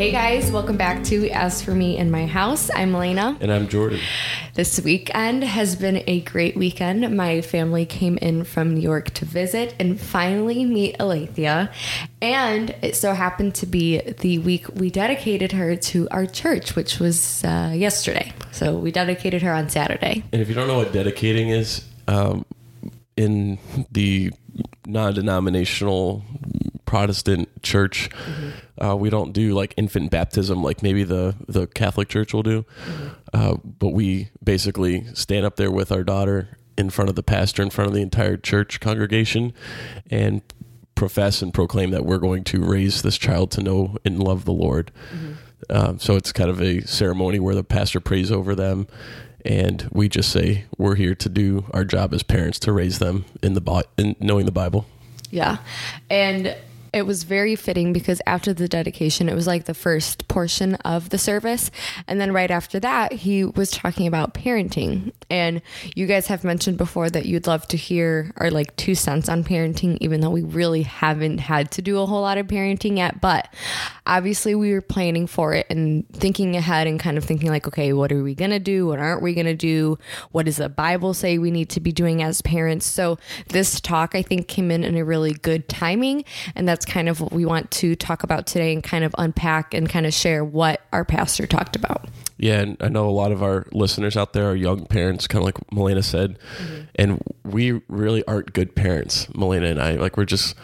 Hey guys, welcome back to As For Me in My House. I'm Elena. And I'm Jordan. This weekend has been a great weekend. My family came in from New York to visit and finally meet Alethea. And it so happened to be the week we dedicated her to our church, which was uh, yesterday. So we dedicated her on Saturday. And if you don't know what dedicating is, um, in the non denominational Protestant church, mm-hmm. uh, we don't do like infant baptism like maybe the, the Catholic Church will do. Mm-hmm. Uh, but we basically stand up there with our daughter in front of the pastor, in front of the entire church congregation, and profess and proclaim that we're going to raise this child to know and love the Lord. Mm-hmm. Um, so it's kind of a ceremony where the pastor prays over them and we just say we're here to do our job as parents to raise them in the in knowing the Bible. Yeah, and it was very fitting because after the dedication, it was like the first portion of the service. And then right after that, he was talking about parenting. And you guys have mentioned before that you'd love to hear our like two cents on parenting, even though we really haven't had to do a whole lot of parenting yet. But obviously, we were planning for it and thinking ahead and kind of thinking like, okay, what are we going to do? What aren't we going to do? What does the Bible say we need to be doing as parents? So this talk, I think, came in in a really good timing. And that's kind of what we want to talk about today and kind of unpack and kind of share what our pastor talked about. Yeah, and I know a lot of our listeners out there are young parents, kind of like Melena said, mm-hmm. and we really aren't good parents, Melena and I. Like we're just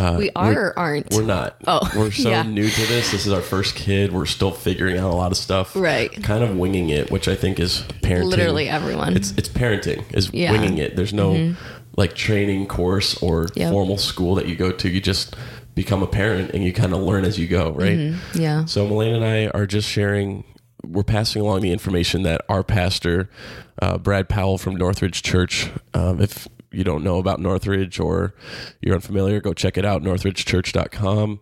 uh, we are or aren't. We're not. Oh, we're so yeah. new to this. This is our first kid. We're still figuring out a lot of stuff. Right. Kind of winging it, which I think is parenting. Literally everyone. It's it's parenting is yeah. winging it. There's no mm-hmm. like training course or yep. formal school that you go to. You just become a parent and you kind of learn as you go, right? Mm-hmm. Yeah. So Melena and I are just sharing. We're passing along the information that our pastor, uh, Brad Powell from Northridge Church, um, if you don't know about Northridge or you're unfamiliar, go check it out, northridgechurch.com.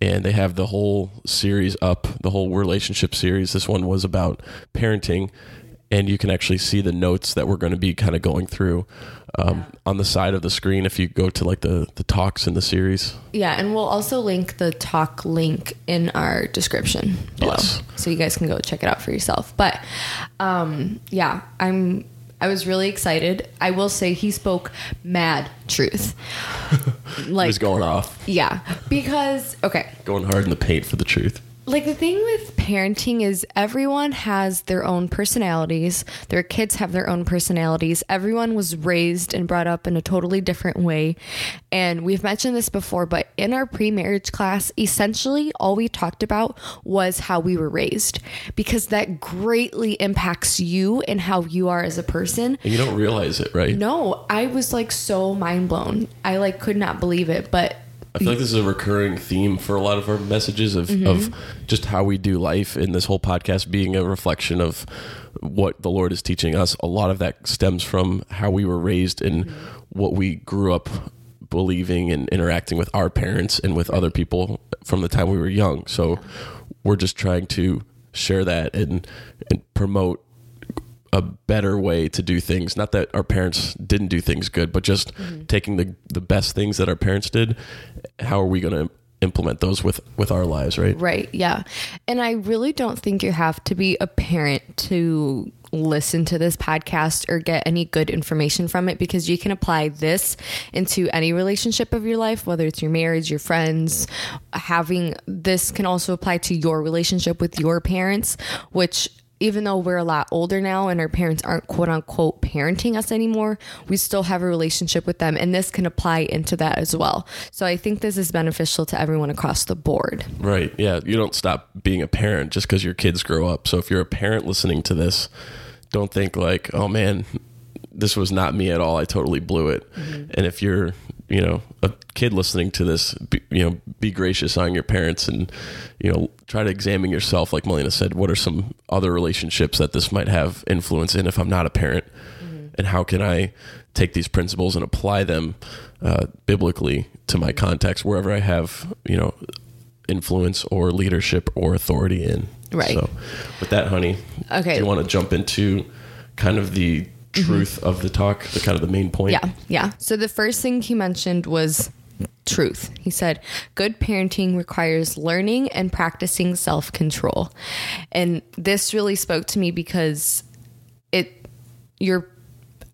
And they have the whole series up, the whole relationship series. This one was about parenting and you can actually see the notes that we're going to be kind of going through um, on the side of the screen if you go to like the the talks in the series. Yeah, and we'll also link the talk link in our description below, yes. so you guys can go check it out for yourself. But um, yeah, I'm. I was really excited. I will say he spoke mad truth. like he's going off. Yeah, because okay, going hard in the paint for the truth like the thing with parenting is everyone has their own personalities. Their kids have their own personalities. Everyone was raised and brought up in a totally different way. And we've mentioned this before, but in our pre marriage class, essentially all we talked about was how we were raised because that greatly impacts you and how you are as a person. And you don't realize it, right? No, I was like so mind blown. I like could not believe it, but I feel like this is a recurring theme for a lot of our messages of, mm-hmm. of just how we do life in this whole podcast being a reflection of what the Lord is teaching us. A lot of that stems from how we were raised and mm-hmm. what we grew up believing and interacting with our parents and with other people from the time we were young. So we're just trying to share that and, and promote a better way to do things. Not that our parents didn't do things good, but just mm-hmm. taking the the best things that our parents did. How are we going to implement those with with our lives, right? Right. Yeah. And I really don't think you have to be a parent to listen to this podcast or get any good information from it because you can apply this into any relationship of your life, whether it's your marriage, your friends. Having this can also apply to your relationship with your parents, which even though we're a lot older now and our parents aren't quote unquote parenting us anymore, we still have a relationship with them. And this can apply into that as well. So I think this is beneficial to everyone across the board. Right. Yeah. You don't stop being a parent just because your kids grow up. So if you're a parent listening to this, don't think like, oh man, this was not me at all. I totally blew it. Mm-hmm. And if you're you know a kid listening to this be, you know be gracious on your parents and you know try to examine yourself. Like melena said what are some other relationships that this might have influence in if i'm not a parent? Mm-hmm. and how can i take these principles and apply them uh, biblically to my context wherever i have you know influence or leadership or authority in? Right. So with that honey okay. do you want to jump into kind of the truth mm-hmm. of the talk, the kind of the main point. Yeah, yeah. So the first thing he mentioned was truth. truth. He said, Good parenting requires learning and practicing self control. And this really spoke to me because it, you're,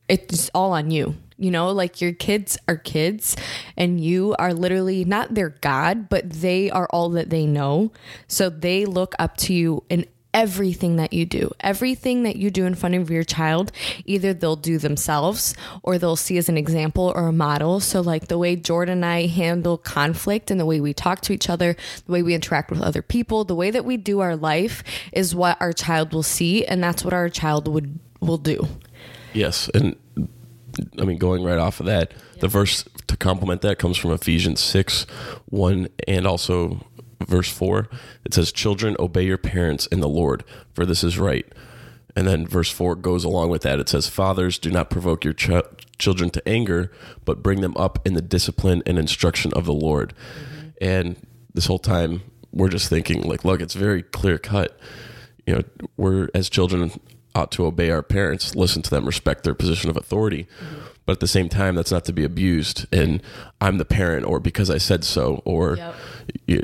it's all on you. You know, like your kids are kids and you are literally not their God, but they are all that they know. So they look up to you in everything that you do. Everything that you do in front of your child, either they'll do themselves or they'll see as an example or a model. So, like the way Jordan and I handle conflict and the way we talk to each other, the way we interact with other people, the way that we do our life is what our child will see, and that's what our child would will do. Yes, and I mean going right off of that, the verse to complement that comes from Ephesians six one and also verse 4, it says, Children, obey your parents in the Lord, for this is right. And then verse 4 goes along with that. It says, Fathers, do not provoke your ch- children to anger, but bring them up in the discipline and instruction of the Lord. Mm-hmm. And this whole time, we're just thinking, like, look, it's very clear cut. You know, we're as children ought to obey our parents, listen to them, respect their position of authority. Mm-hmm but at the same time that's not to be abused and i'm the parent or because i said so or yep.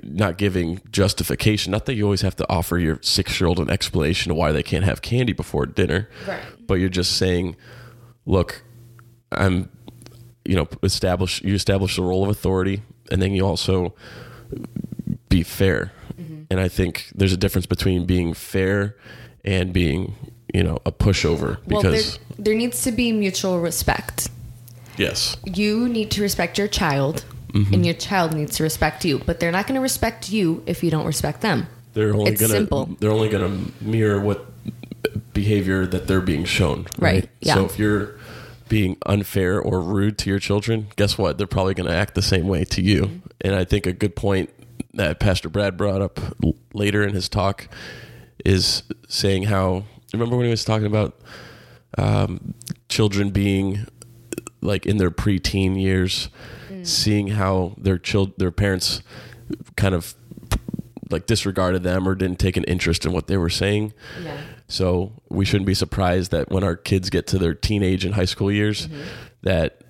Not giving justification not that you always have to offer your six year old an explanation of why they can't have candy before dinner right. but you're just saying look i'm you know establish you establish the role of authority and then you also be fair mm-hmm. and i think there's a difference between being fair and being you know a pushover because well, there, there, needs to be mutual respect. Yes, you need to respect your child, mm-hmm. and your child needs to respect you. But they're not going to respect you if you don't respect them. They're only gonna simple. they're only gonna mirror what behavior that they're being shown. Right. right? Yeah. So if you're being unfair or rude to your children, guess what? They're probably going to act the same way to you. Mm-hmm. And I think a good point that Pastor Brad brought up later in his talk is saying how remember when he was talking about um, children being like in their preteen years. Seeing how their child their parents kind of like disregarded them or didn't take an interest in what they were saying. Yeah. So we shouldn't be surprised that when our kids get to their teenage and high school years, mm-hmm. that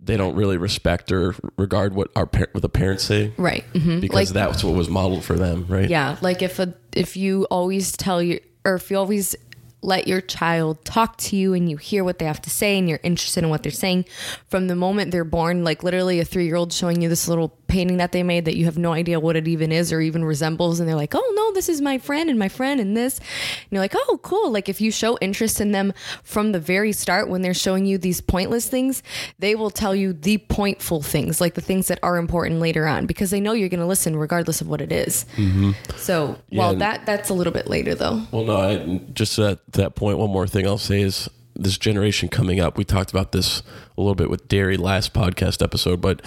they don't really respect or regard what our par- what the parents say, right? Mm-hmm. Because like, that's what was modeled for them, right? Yeah, like if a if you always tell your or if you always let your child talk to you and you hear what they have to say and you're interested in what they're saying. From the moment they're born like literally a 3-year-old showing you this little painting that they made that you have no idea what it even is or even resembles and they're like oh no this is my friend and my friend and this. And you're like oh cool. Like if you show interest in them from the very start when they're showing you these pointless things they will tell you the pointful things like the things that are important later on because they know you're going to listen regardless of what it is. Mm-hmm. so yeah, well that that's a little bit later though. Well no I, just at that point one more thing i'll say is this generation coming up we talked about this a little bit with Derry last podcast episode but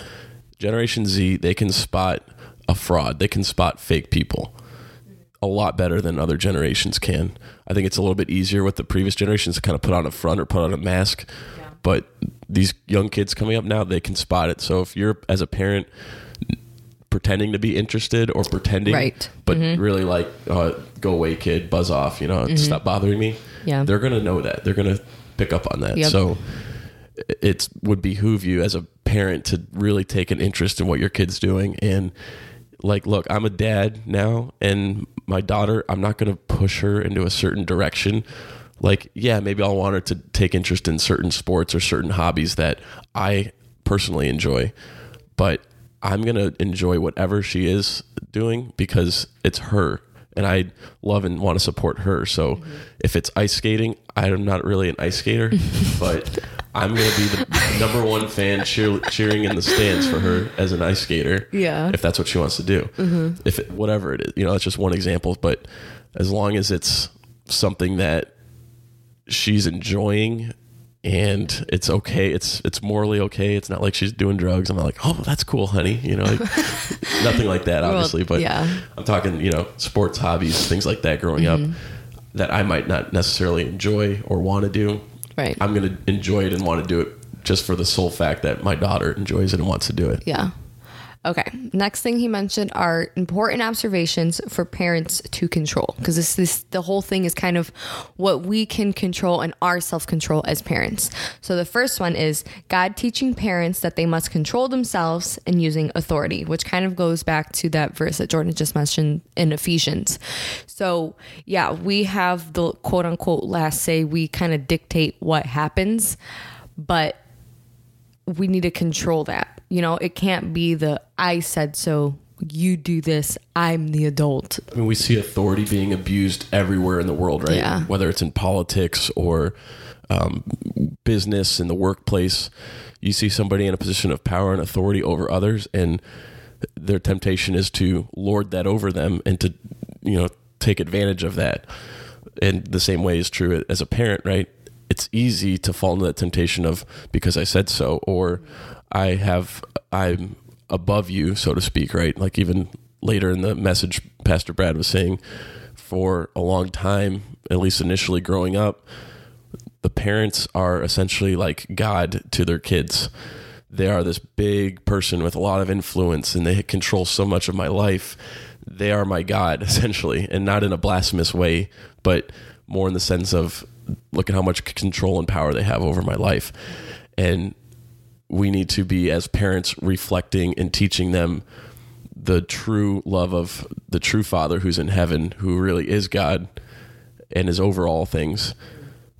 Generation Z, they can spot a fraud. They can spot fake people a lot better than other generations can. I think it's a little bit easier with the previous generations to kind of put on a front or put on a mask. Yeah. But these young kids coming up now, they can spot it. So if you're as a parent pretending to be interested or pretending, right. but mm-hmm. really like, uh, go away, kid, buzz off, you know, mm-hmm. stop bothering me. Yeah. They're going to know that. They're going to pick up on that. Yep. So it would behoove you as a parent to really take an interest in what your kid's doing and like look i'm a dad now and my daughter i'm not going to push her into a certain direction like yeah maybe i'll want her to take interest in certain sports or certain hobbies that i personally enjoy but i'm going to enjoy whatever she is doing because it's her and I love and want to support her. So mm-hmm. if it's ice skating, I'm not really an ice skater, but I'm going to be the number one fan cheer, cheering in the stands for her as an ice skater. Yeah. If that's what she wants to do. Mm-hmm. If it, whatever it is, you know, that's just one example, but as long as it's something that she's enjoying and it's okay. It's it's morally okay. It's not like she's doing drugs. I'm not like, oh, that's cool, honey. You know, like, nothing like that, obviously. But yeah. I'm talking, you know, sports hobbies, things like that. Growing mm-hmm. up, that I might not necessarily enjoy or want to do. Right. I'm going to enjoy it and want to do it just for the sole fact that my daughter enjoys it and wants to do it. Yeah. Okay. Next thing he mentioned are important observations for parents to control because this this the whole thing is kind of what we can control and our self-control as parents. So the first one is God teaching parents that they must control themselves and using authority, which kind of goes back to that verse that Jordan just mentioned in Ephesians. So, yeah, we have the quote unquote last say we kind of dictate what happens, but we need to control that. You know, it can't be the I said so, you do this, I'm the adult. I mean, we see authority being abused everywhere in the world, right? Yeah. Whether it's in politics or um, business, in the workplace, you see somebody in a position of power and authority over others, and their temptation is to lord that over them and to, you know, take advantage of that. And the same way is true as a parent, right? It's easy to fall into that temptation of because I said so, or I have, I'm above you, so to speak, right? Like even later in the message, Pastor Brad was saying, for a long time, at least initially growing up, the parents are essentially like God to their kids. They are this big person with a lot of influence and they control so much of my life. They are my God, essentially, and not in a blasphemous way, but more in the sense of look at how much control and power they have over my life. And we need to be, as parents, reflecting and teaching them the true love of the true Father who's in heaven, who really is God and is over all things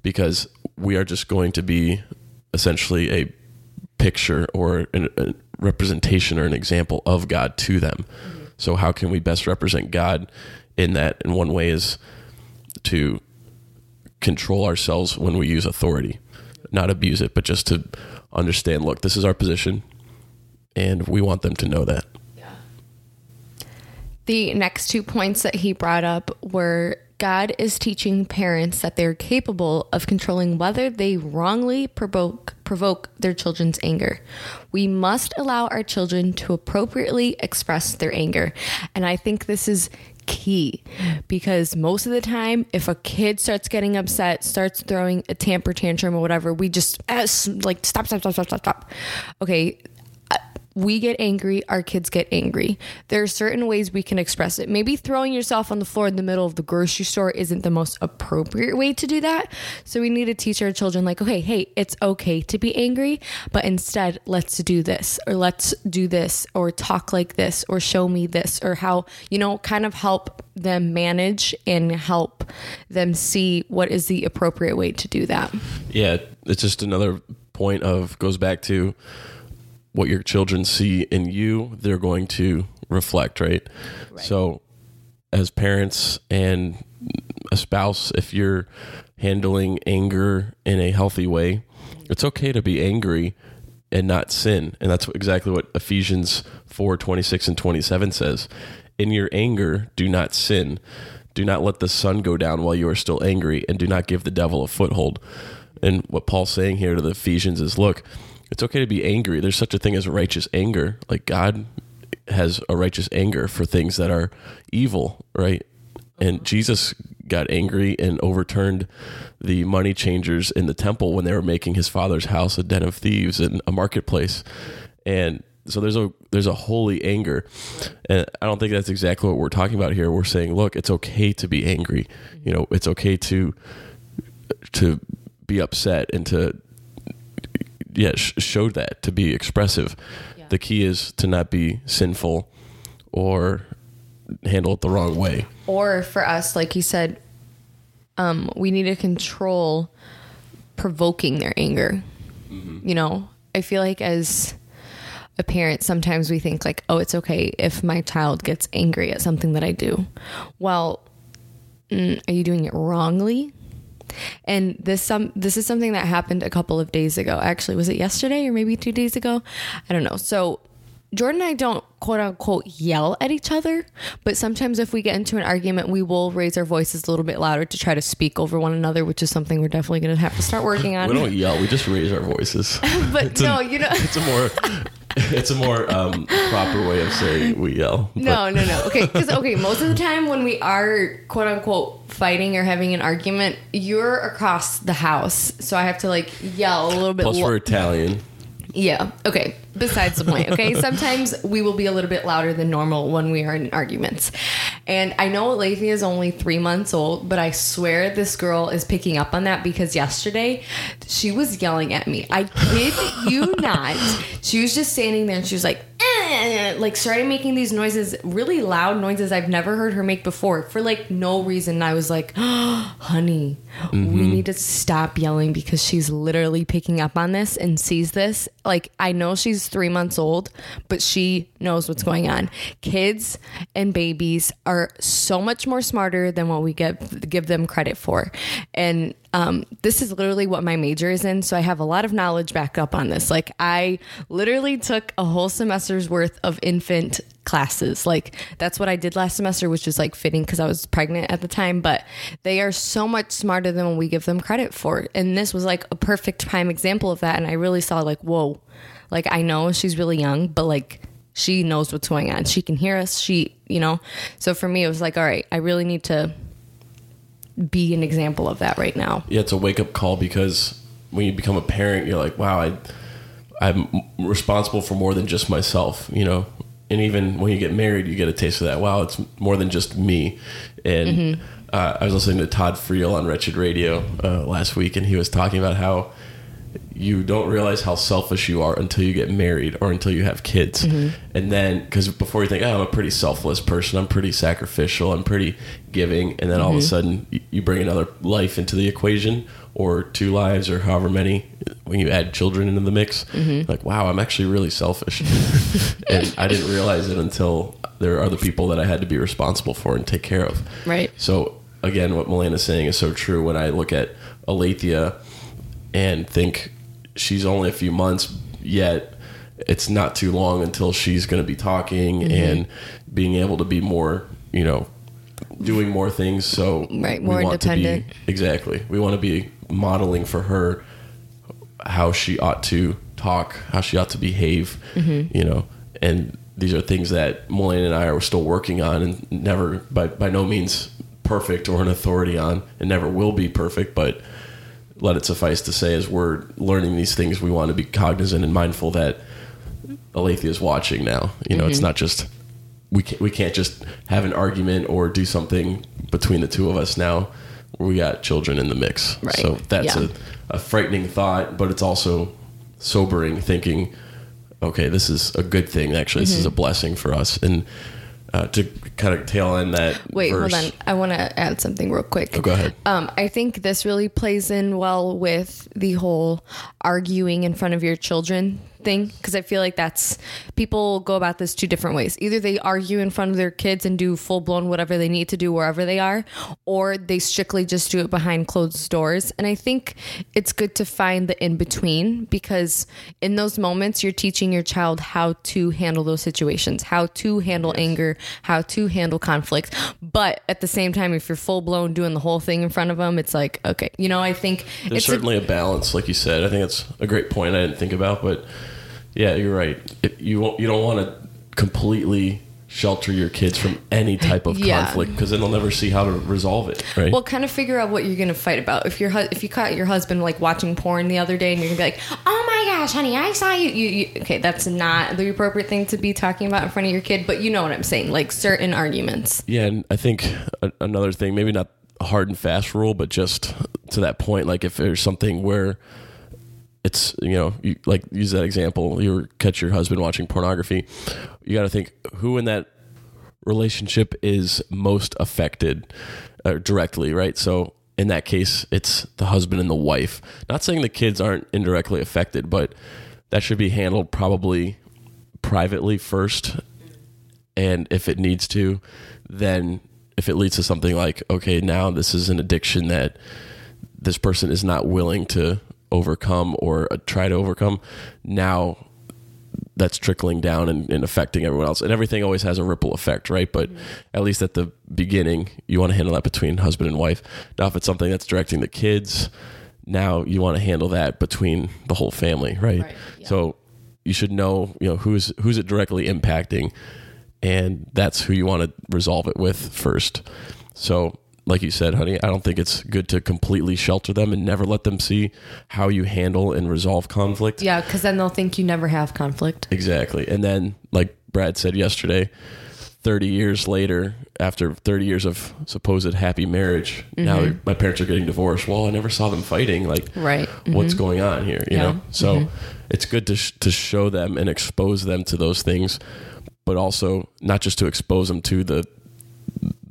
because we are just going to be essentially a picture or a representation or an example of God to them. Mm-hmm. So, how can we best represent God in that? And one way is to control ourselves when we use authority, not abuse it, but just to understand look, this is our position, and we want them to know that. The next two points that he brought up were God is teaching parents that they're capable of controlling whether they wrongly provoke provoke their children's anger. We must allow our children to appropriately express their anger. And I think this is key because most of the time if a kid starts getting upset, starts throwing a temper tantrum or whatever, we just like stop stop stop stop stop stop. Okay, we get angry, our kids get angry. There are certain ways we can express it. Maybe throwing yourself on the floor in the middle of the grocery store isn't the most appropriate way to do that. So we need to teach our children, like, okay, hey, it's okay to be angry, but instead, let's do this, or let's do this, or talk like this, or show me this, or how, you know, kind of help them manage and help them see what is the appropriate way to do that. Yeah, it's just another point of goes back to what your children see in you, they're going to reflect, right? right? So, as parents and a spouse, if you're handling anger in a healthy way, it's okay to be angry and not sin. And that's exactly what Ephesians 4 26 and 27 says. In your anger, do not sin. Do not let the sun go down while you are still angry, and do not give the devil a foothold. And what Paul's saying here to the Ephesians is look, it's okay to be angry. There's such a thing as righteous anger. Like God has a righteous anger for things that are evil, right? And Jesus got angry and overturned the money changers in the temple when they were making his father's house a den of thieves and a marketplace. And so there's a there's a holy anger. And I don't think that's exactly what we're talking about here. We're saying, look, it's okay to be angry. You know, it's okay to to be upset and to yeah sh- showed that to be expressive. Yeah. The key is to not be sinful or handle it the wrong way. Or for us, like you said, um, we need to control provoking their anger. Mm-hmm. You know, I feel like as a parent, sometimes we think like, oh, it's okay if my child gets angry at something that I do. Well, mm, are you doing it wrongly? And this some this is something that happened a couple of days ago. Actually, was it yesterday or maybe 2 days ago? I don't know. So Jordan and I don't quote unquote yell at each other, but sometimes if we get into an argument, we will raise our voices a little bit louder to try to speak over one another, which is something we're definitely going to have to start working on. we don't yell; we just raise our voices. but it's no, a, you know, it's a more it's a more um, proper way of saying we yell. No, no, no. Okay, because okay, most of the time when we are quote unquote fighting or having an argument, you're across the house, so I have to like yell a little bit. Plus, lo- we're Italian. Yeah. Okay. Besides the point. Okay. Sometimes we will be a little bit louder than normal when we are in arguments. And I know Alethea is only three months old, but I swear this girl is picking up on that because yesterday she was yelling at me. I kid you not. She was just standing there and she was like, eh, like started making these noises, really loud noises I've never heard her make before for like no reason. I was like, oh, honey, we mm-hmm. need to stop yelling because she's literally picking up on this and sees this. Like, I know she's three months old, but she knows what's going on. Kids and babies are so much more smarter than what we get give them credit for. And um, this is literally what my major is in, so I have a lot of knowledge back up on this. Like, I literally took a whole semester's worth of infant classes. Like, that's what I did last semester, which is like fitting because I was pregnant at the time. But they are so much smarter than we give them credit for. And this was like a perfect prime example of that. And I really saw, like, whoa, like, I know she's really young, but like, she knows what's going on. She can hear us. She, you know, so for me, it was like, all right, I really need to be an example of that right now. Yeah, it's a wake up call because when you become a parent, you're like, wow, I, I'm responsible for more than just myself, you know. And even when you get married, you get a taste of that. Wow, it's more than just me. And Mm-hmm. uh, I was listening to Todd Friel on Wretched Radio uh, last week, and he was talking about how you don't realize how selfish you are until you get married or until you have kids. Mm-hmm. And then, because before you think, oh, I'm a pretty selfless person, I'm pretty sacrificial, I'm pretty giving. And then all Mm-hmm. of a sudden, you bring another life into the equation or two lives or however many when you add children into the mix. Mm-hmm. Like, wow, I'm actually really selfish. and I didn't realize it until there are other people that I had to be responsible for and take care of. Right. So again, what Milena's saying is so true. When I look at Alethea and think she's only a few months, yet it's not too long until she's going to be talking Mm-hmm. and being able to be more, you know, doing more things. So Right, we more want to be- independent. exactly. We want to be modeling for her how she ought to talk, how she ought to behave, Mm-hmm. you know, and these are things that Milena and I are still working on and never by by no means perfect or an authority on and never will be perfect, but let it suffice to say as we're learning these things, we want to be cognizant and mindful that Alethea is watching now. You know, it's Mm-hmm. not just we can't, we can't just have an argument or do something between the two of us now. We got children in the mix, Right. so that's Yeah. a, a frightening thought, but it's also sobering. Thinking, okay, this is a good thing. Actually, this is Mm-hmm. a blessing for us. And uh, to kind of tail end that. Wait, verse, hold on. I want to add something real quick. Oh, go ahead. Um, I think this really plays in well with the whole arguing in front of your children thing because I feel like that's people go about this two different ways. Either they argue in front of their kids and do full blown whatever they need to do wherever they are, or they strictly just do it behind closed doors. And I think it's good to find the in between because in those moments you're teaching your child how to handle those situations, how to handle anger, how to handle conflict. But at the same time, if you're full blown doing the whole thing in front of them, it's like okay, you know. I think There's it's a- certainly a, balance, like you said. I think that's a great point. I didn't think about, but yeah, you're right. It, you won't, you don't want to completely shelter your kids from any type of Yeah. conflict because then they'll never see how to resolve it. Right? Well, kind of figure out what you're going to fight about. If your hu- if you caught your husband like watching porn the other day, and you're gonna be like, "Oh my gosh, honey, I saw you." You, you okay? That's not the appropriate thing to be talking about in front of your kid, but you know what I'm saying. Like certain arguments. Yeah, and I think a, another thing, maybe not a hard and fast rule, but just to that point, like if there's something where it's you know, you, like use that example, you catch your husband watching pornography, you got to think who in that relationship is most affected uh, directly, right? So in that case, it's the husband and the wife. Not saying the kids aren't indirectly affected, but that should be handled probably privately first and if it needs to then if it leads to something like okay now this is an addiction that this person is not willing to overcome or uh, try to overcome now that's trickling down and, and affecting everyone else. And everything always has a ripple effect right? But at least at the beginning you want to handle that between husband and wife. Now if it's something that's directing the kids now you want to handle that between the whole family right, Right, yeah. so you should know you know who's who's it directly impacting and that's who you want to resolve it with first. So like you said, honey, I don't think it's good to completely shelter them and never let them see how you handle and resolve conflict. Yeah, because then they'll think you never have conflict. Exactly. And then, like Brad said yesterday, 30 years later, after 30 years of supposed happy marriage, now mm-hmm. my parents are getting divorced. Well, I never saw them fighting. Like, Right. what's mm-hmm. going on here? You Yeah. know? So mm-hmm. it's good to, sh- to show them and expose them to those things, but also not just to expose them to the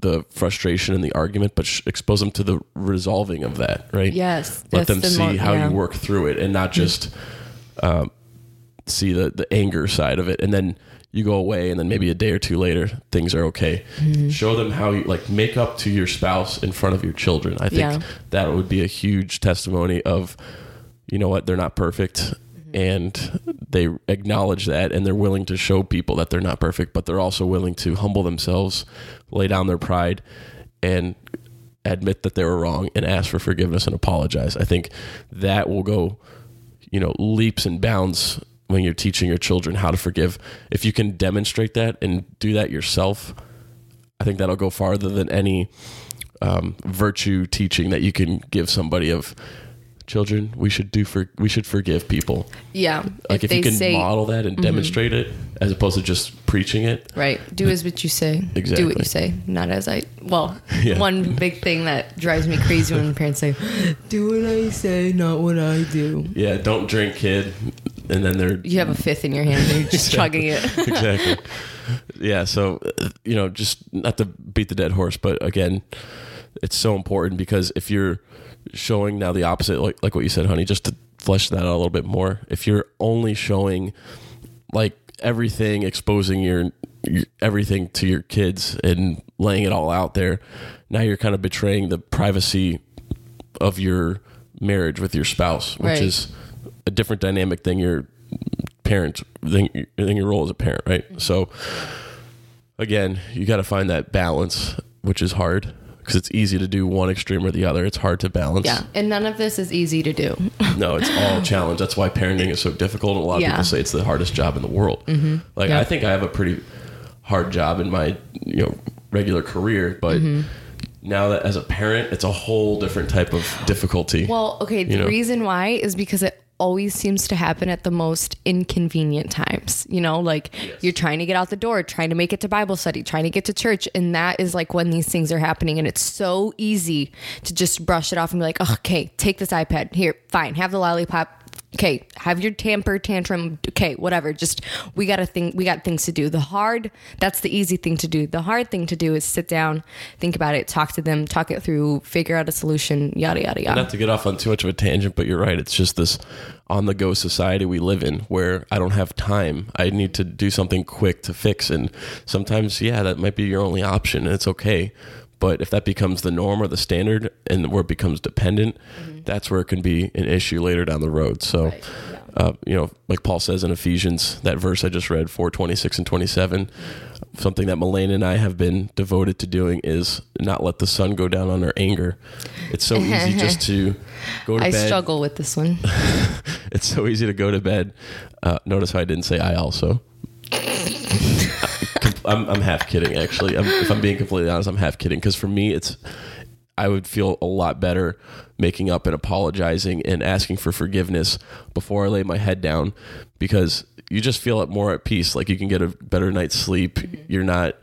the frustration and the argument, but sh- expose them to the resolving of that, right? Yes. let them the see mo- how yeah. you work through it and not just um, see the, the anger side of it and then you go away and then maybe a day or two later things are okay Mm-hmm. show them how you like make up to your spouse in front of your children i think Yeah. that would be a huge testimony of you know what they're not perfect. And they acknowledge that and they're willing to show people that they're not perfect but they're also willing to humble themselves lay down their pride and admit that they were wrong and ask for forgiveness and apologize. I think that will go, you know, leaps and bounds when you're teaching your children how to forgive. If you can demonstrate that and do that yourself, I think that'll go farther than any um, virtue teaching that you can give somebody of children. We should do for we should forgive people. Yeah. Like if, you can say, Mm-hmm. model that and demonstrate it as opposed to just preaching it. right, do as what you say. Do what you say, not as I. Well, Yeah. one big thing that drives me crazy when parents say, "Do what I say, not what I do." Yeah, don't drink, kid. And then they're You have a fifth in your hand, and you're just chugging it. exactly. Yeah. So, you know, just not to beat the dead horse, but again, it's so important because if you're showing now the opposite, like like what you said, honey, just to flesh that out a little bit more, if you're only showing like everything, exposing your, your everything to your kids and laying it all out there, now you're kind of betraying the privacy of your marriage with your spouse, which Right. is a different dynamic than your parent than, than your role as a parent, right? So again, you got to find that balance, which is hard because it's easy to do one extreme or the other. It's hard to balance. Yeah, and none of this is easy to do. No, it's all a challenge. That's why parenting is so difficult. And a lot of Yeah. people say it's the hardest job in the world. Mm-hmm. Like Yeah. I think I have a pretty hard job in my you know regular career, but Mm-hmm. now that as a parent, it's a whole different type of difficulty. Well, okay, the You know? reason why is because it always seems to happen at the most inconvenient times. You know, like you're trying to get out the door, trying to make it to Bible study, trying to get to church, and that is like when these things are happening and it's so easy to just brush it off and be like, oh, "Okay, take this iPad. Here, fine. Have the lollipop. Okay, have your temper tantrum. Okay, whatever. Just we got to think we got things to do. The hard, that's the easy thing to do. The hard thing to do is sit down, think about it, talk to them, talk it through, figure out a solution, yada yada yada. not to get off on too much of a tangent, but you're right. It's just this on the go society we live in where I don't have time. I need to do something quick to fix. And sometimes, yeah, that might be your only option and it's okay. But if that becomes the norm or the standard and where it becomes dependent, that's where it can be an issue later down the road. So, Right, yeah. uh, you know, like Paul says in Ephesians, that verse I just read, 4 26 and 27, something that Milena and I have been devoted to doing is not let the sun go down on our anger. It's so easy just to go to I bed. struggle with this one. It's so easy to go to bed. Uh, notice how I didn't say I also. I'm, I'm half kidding, actually. I'm, if I'm being completely honest, I'm half kidding because for me, it's I would feel a lot better making up and apologizing and asking for forgiveness before I lay my head down because you just feel it more at peace. Like you can get a better night's sleep. Mm-hmm. You're not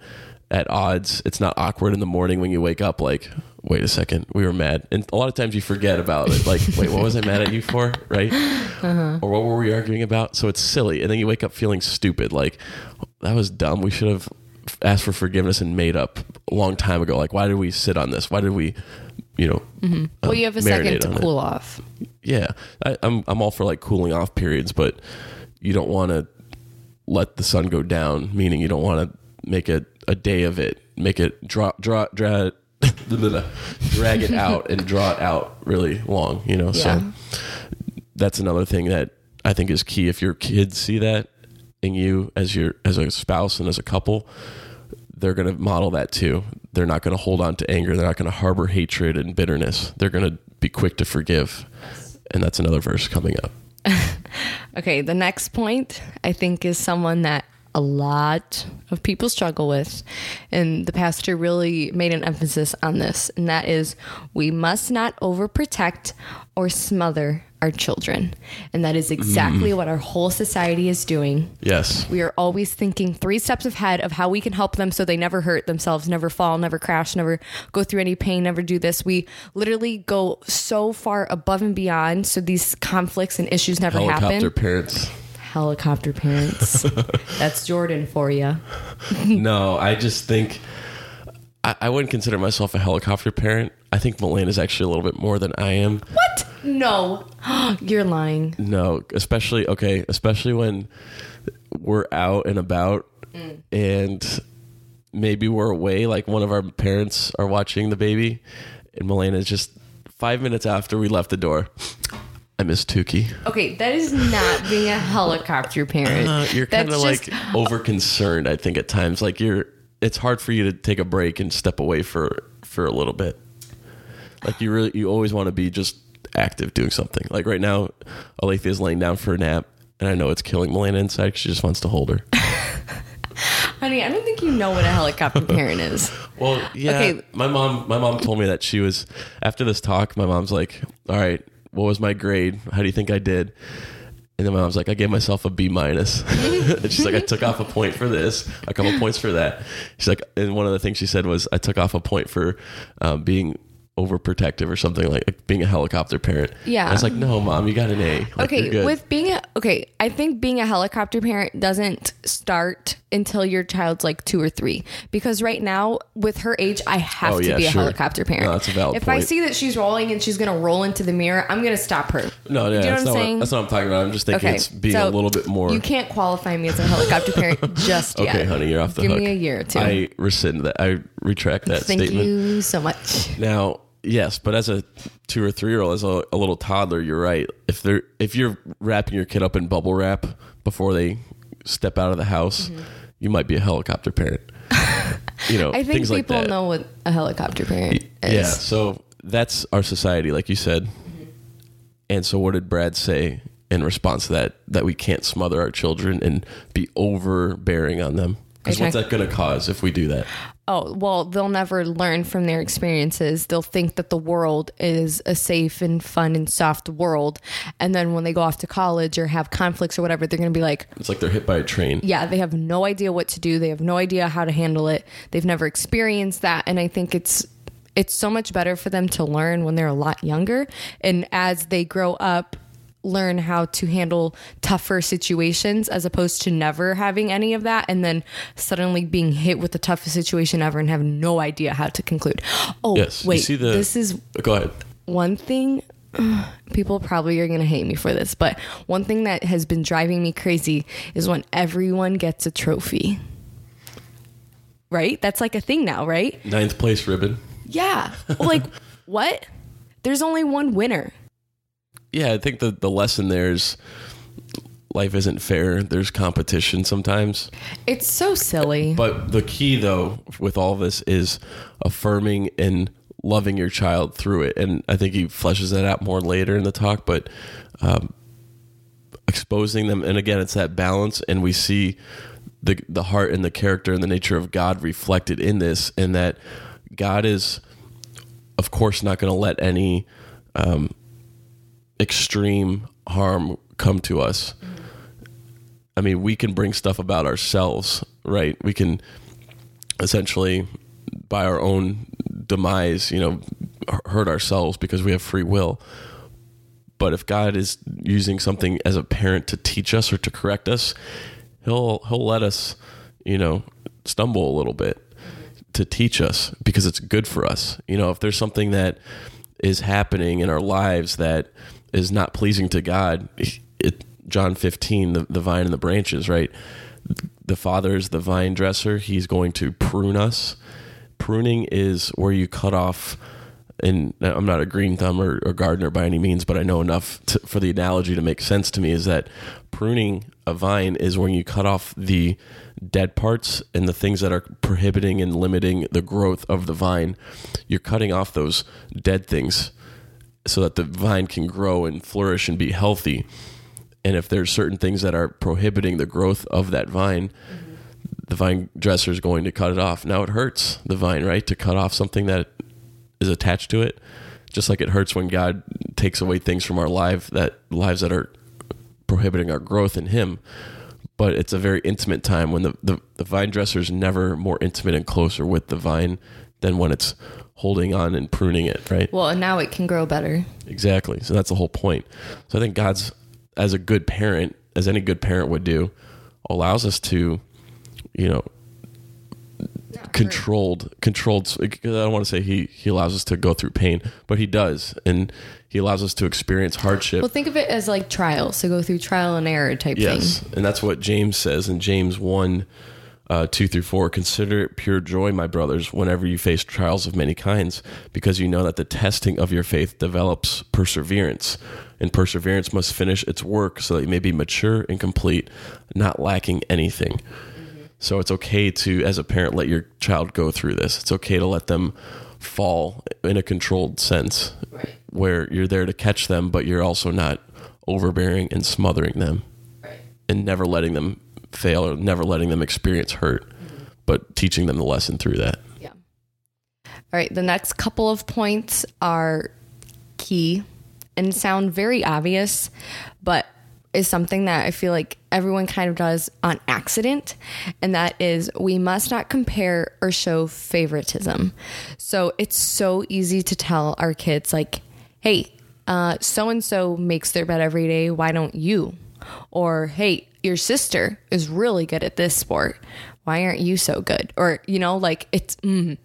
at odds. It's not awkward in the morning when you wake up. Like, wait a second, we were mad, and a lot of times you forget about it. Like, wait, what was I mad at you for? Right? Or what were we arguing about? So it's silly, and then you wake up feeling stupid. Like that was dumb. We should have asked for forgiveness and made up a long time ago. Like, why did we sit on this? Why did we, you know? well, uh, you have a second to on it? cool off. Yeah, I, I'm I'm all for like cooling off periods, but you don't want to let the sun go down. Meaning, you don't want to make it a day of it. Make it draw draw draw. drag it out and draw it out really long, you know. Yeah. So that's another thing that I think is key. If your kids see that in you as your as a spouse and as a couple, they're going to model that too. They're not going to hold on to anger. They're not going to harbor hatred and bitterness. They're going to be quick to forgive. And that's another verse coming up. Okay, the next point I think is someone that a lot of people struggle with. And the pastor really made an emphasis on this, and that is we must not overprotect or smother our children. And that is exactly mm. what our whole society is doing. Yes. We are always thinking three steps ahead of how we can help them so they never hurt themselves, never fall, never crash, never go through any pain, never do this. We literally go so far above and beyond so these conflicts and issues never happen. Helicopter parents. Helicopter parents. That's Jordan for you. no, I just think I, I wouldn't consider myself a helicopter parent. I think Milan is actually a little bit more than I am. What? No. You're lying. No, especially okay, especially when we're out and about mm. and maybe we're away, like one of our parents are watching the baby, and Milena is just five minutes after we left the door. I miss Tukey. Okay, that is not being a helicopter parent. Uh, you're kind of like just- over concerned. I think at times, like you're, it's hard for you to take a break and step away for for a little bit. Like you really, you always want to be just active, doing something. Like right now, Alethea is laying down for a nap, and I know it's killing Milena inside. She just wants to hold her. Honey, I don't think you know what a helicopter parent is. Well, yeah. Okay. My mom, my mom told me that she was after this talk. My mom's like, "All right, what was my grade? How do you think I did?" And then my mom's like, "I gave myself a B minus." and she's like, "I took off a point for this, a couple points for that." She's like, and one of the things she said was, "I took off a point for um, being." Overprotective or something like, like being a helicopter parent. Yeah. And I was like, no, mom, you got an A. Like, okay, with being a okay, I think being a helicopter parent doesn't start until your child's like two or three. Because right now, with her age, I have Oh, to yeah, be a sure. helicopter parent. No, that's a valid if I see that she's rolling and she's gonna roll into the mirror, I'm gonna stop her. no, yeah, Do you know that's, what I'm not what, saying? that's not what I'm talking about. I'm just thinking it's being a little bit more. You can't qualify me as a helicopter parent just yet. okay, honey, you're off the Give hook. me a year or two. I rescind that. I retract that Thank statement. you so much. Now, yes, but as a two or three year old, as a, a little toddler, you're right. If they're if you're wrapping your kid up in bubble wrap before they step out of the house, you might be a helicopter parent. You know, Mm-hmm. I think things like people that. know what a helicopter parent is. Yeah, so that's our society, like you said. Mm-hmm. And so, what did Brad say in response to that? That we can't smother our children and be overbearing on them. Because what's that going to cause if we do that? Oh, well, they'll never learn from their experiences. They'll think that the world is a safe and fun and soft world. And then when they go off to college or have conflicts or whatever, they're going to be like, It's like they're hit by a train. yeah, they have no idea what to do. They have no idea how to handle it. They've never experienced that. And I think it's it's so much better for them to learn when they're a lot younger and as they grow up learn how to handle tougher situations as opposed to never having any of that and then suddenly being hit with the toughest situation ever and have no idea how to conclude. Oh, Yes, wait. see the- this is Go ahead. one thing people probably are going to hate me for this, but one thing that has been driving me crazy is when everyone gets a trophy. Right? That's like a thing now, right? Ninth place ribbon. Yeah. like, what? There's only one winner. Yeah, I think the the lesson there is life isn't fair. There's competition sometimes. It's so silly. But the key though with all this is affirming and loving your child through it. And I think he fleshes that out more later in the talk, but um, exposing them and again it's that balance and we see the the heart and the character and the nature of God reflected in this and that God is of course not going to let any um, extreme harm come to us. I mean, we can bring stuff about ourselves, right? We can essentially, by our own demise, you know, hurt ourselves because we have free will. But if God is using something as a parent to teach us or to correct us, he'll he'll let us, you know, stumble a little bit to teach us because it's good for us. You know, if there's something that is happening in our lives that is not pleasing to God, it John 15, the, the vine and the branches, right? The Father is the vine dresser. He's going to prune us. Pruning is where you cut off, and I'm not a green thumb or, or gardener by any means, but I know enough to, for the analogy to make sense to me is that pruning a vine is when you cut off the dead parts and the things that are prohibiting and limiting the growth of the vine. You're cutting off those dead things so that the vine can grow and flourish and be healthy. And if there's certain things that are prohibiting the growth of that vine, the vine dresser is going to cut it off. Now it hurts the vine, right? To cut off something that is attached to it, just like it hurts when God takes away things from our life that lives that are prohibiting our growth in Him. But it's a very intimate time when the, the, the vine dresser is never more intimate and closer with the vine than when it's holding on and pruning it, right? Well, and now it can grow better. Exactly. So that's the whole point. So I think God's, as a good parent, as any good parent would do, allows us to, you know, controlled, controlled. Because I don't want to say he he allows us to go through pain, but he does, and he allows us to experience hardship. Well, think of it as like trials. So go through trial and error type yes, thing. and that's what James says in James one. Uh, 2 through 4 consider it pure joy my brothers whenever you face trials of many kinds because you know that the testing of your faith develops perseverance and perseverance must finish its work so that you may be mature and complete not lacking anything so it's okay to, as a parent, let your child go through this. It's okay to let them fall in a controlled sense Right. where you're there to catch them, but you're also not overbearing and smothering them Right. and never letting them fail or never letting them experience hurt, mm-hmm. but teaching them the lesson through that. Yeah. All right. The next couple of points are key and sound very obvious, but is something that I feel like everyone kind of does on accident. And that is we must not compare or show favoritism. So it's so easy to tell our kids, like, hey, so and so makes their bed every day. Why don't you? Or, hey, your sister is really good at this sport. Why aren't you so good? Or, you know, like it's mm.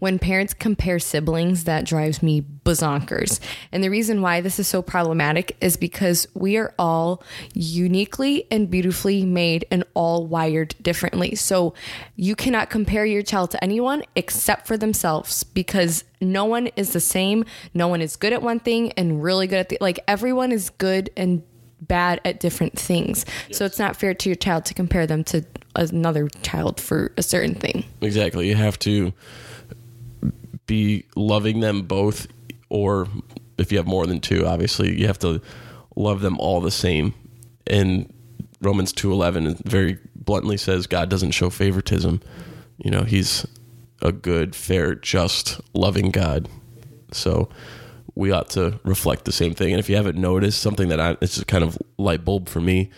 when parents compare siblings, that drives me bazonkers. And the reason why this is so problematic is because we are all uniquely and beautifully made and all wired differently. So you cannot compare your child to anyone except for themselves because no one is the same. No one is good at one thing and really good at the like everyone is good and bad at different things. So it's not fair to your child to compare them to another child for a certain thing. Exactly. You have to be loving them both, or if you have more than two, obviously, you have to love them all the same. And Romans 2.11 very bluntly says God doesn't show favoritism. You know, he's a good, fair, just, loving God. So we ought to reflect the same thing. And if you haven't noticed, something that I, it's just kind of light bulb for me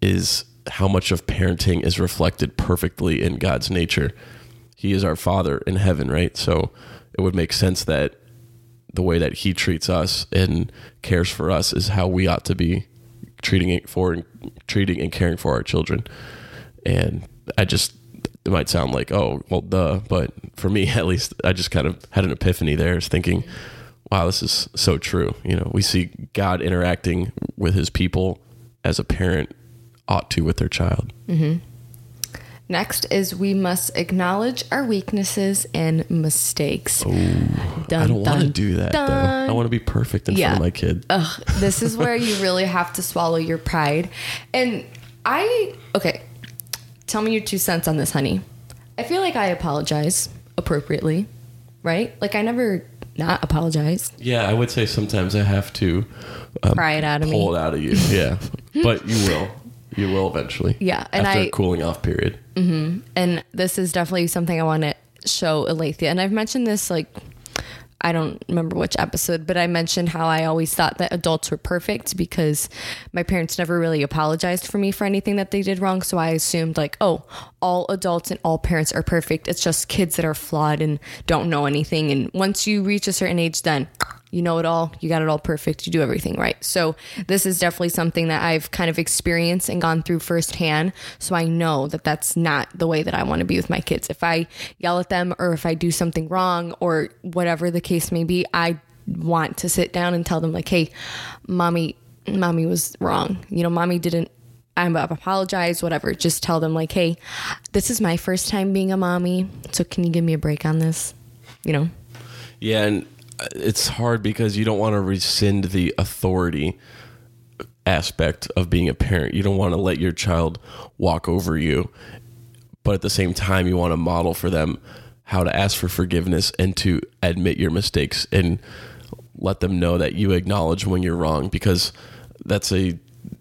is how much of parenting is reflected perfectly in God's nature. He is our Father in heaven, right? So it would make sense that the way that He treats us and cares for us is how we ought to be treating it for and treating and caring for our children. And I just it might sound like oh well duh, but for me at least I just kind of had an epiphany there, is thinking, wow, this is so true. You know, we see God interacting with His people as a parent ought to with their child. Mm-hmm. Next is we must acknowledge our weaknesses and mistakes. I don't want to do that though. I want to be perfect in Yeah. front of my kid. Ugh, this is where you really have to swallow your pride. And I, okay, tell me your two cents on this, honey. I feel like I apologize appropriately, right? Like I never not apologize. Yeah, I would say sometimes I have to um, Pry it out of me. pull it out of you. Yeah, but you will. You will eventually. Yeah, and after I- a cooling off period. and this is definitely something I want to show Alethea. And I've mentioned this like I don't remember which episode, but I mentioned how I always thought that adults were perfect because my parents never really apologized for me for anything that they did wrong. So I assumed like, oh, all adults and all parents are perfect. It's just kids that are flawed and don't know anything. And once you reach a certain age, then you know it all, you got it all perfect, you do everything right. So this is definitely something that I've kind of experienced and gone through firsthand. So I know that that's not the way that I want to be with my kids. If I yell at them or if I do something wrong or whatever the case may be, I want to sit down and tell them like, "Hey, mommy, mommy was wrong. You know, mommy didn't I apologize, whatever. Just tell them like, "Hey, this is my first time being a mommy, so can you give me a break on this?" You know. Yeah, and it's hard because you don't want to rescind the authority aspect of being a parent. You don't want to let your child walk over you, but at the same time, you want to model for them how to ask for forgiveness and to admit your mistakes and let them know that you acknowledge when you're wrong because that's a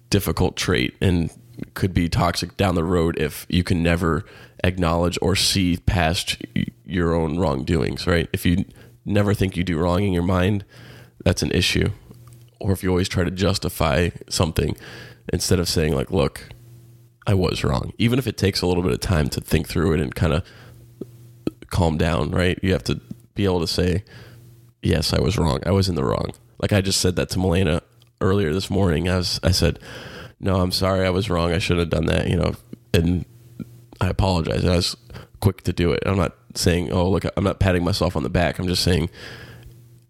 difficult trait and could be toxic down the road if you can never acknowledge or see past your own wrongdoings, right? If you never think you do wrong in your mind, that's an issue. Or if you always try to justify something instead of saying, like, look, I was wrong. Even if it takes a little bit of time to think through it and kind of calm down, right? You have to be able to say, yes, I was wrong. I was in the wrong. Like I just said that to Milena earlier this morning. I was, I said, no, I'm sorry. I was wrong. I shouldn't have done that, you know, and I apologize. I was quick to do it. I'm not saying, oh, look, I'm not patting myself on the back. I'm just saying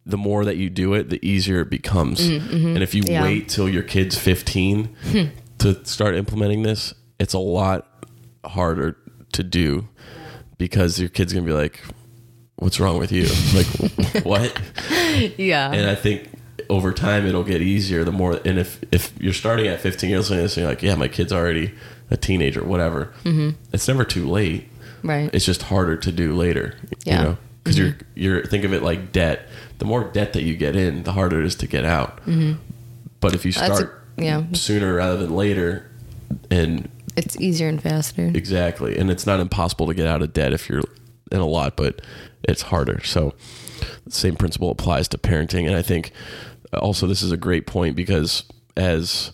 the more that you do it, the easier it becomes. Mm, mm-hmm. And if you Yeah. wait till your kid's 15 hmm. to start implementing this, it's a lot harder to do because your kid's going to be like, what's wrong with you? Like, what? Yeah. And I think over time it'll get easier the more and if if you're starting at 15 years old and you're like yeah my kid's already a teenager whatever mm-hmm. it's never too late right. it's just harder to do later Yeah. you know because you're mm-hmm. you're think of it like debt the more debt that you get in the harder it is to get out mm-hmm. but if you That's a- start yeah. sooner rather than later and It's easier and faster. Exactly. And it's not impossible to get out of debt if you're in a lot, but it's harder. So the same principle applies to parenting. And I think also this is a great point because as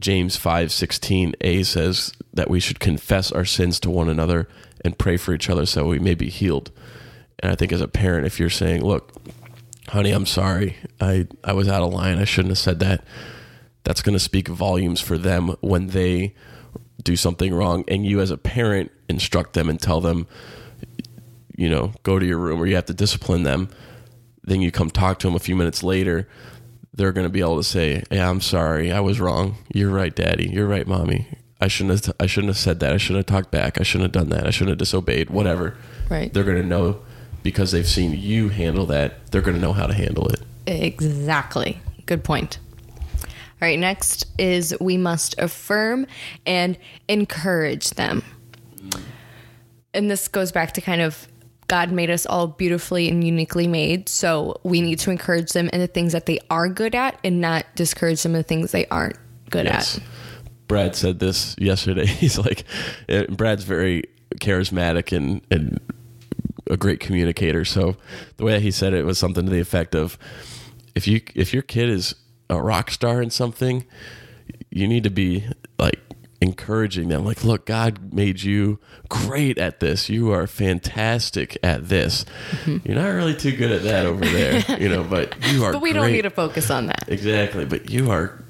James 5:16a says that we should confess our sins to one another and pray for each other so we may be healed. And I think as a parent if you're saying, "Look, honey, I'm sorry. I I was out of line. I shouldn't have said that." That's going to speak volumes for them when they do something wrong and you as a parent instruct them and tell them you know go to your room or you have to discipline them then you come talk to them a few minutes later they're going to be able to say yeah i'm sorry i was wrong you're right daddy you're right mommy i shouldn't have i shouldn't have said that i shouldn't have talked back i shouldn't have done that i shouldn't have disobeyed whatever Right. they're going to know because they've seen you handle that they're going to know how to handle it Exactly. Good point. All right, next is we must affirm and encourage them. And this goes back to kind of God made us all beautifully and uniquely made. So we need to encourage them in the things that they are good at and not discourage them in the things they aren't good Yes. at. Brad said this yesterday. He's like, eh, Brad's very charismatic and, and a great communicator. So the way that he said it was something to the effect of, if you if your kid is a rock star in something, you need to be like encouraging them. Like, look, God made you great at this. You are fantastic at this. You're not really too good at that over there, you know, but you are. But we don't need to focus on that. Exactly, but you are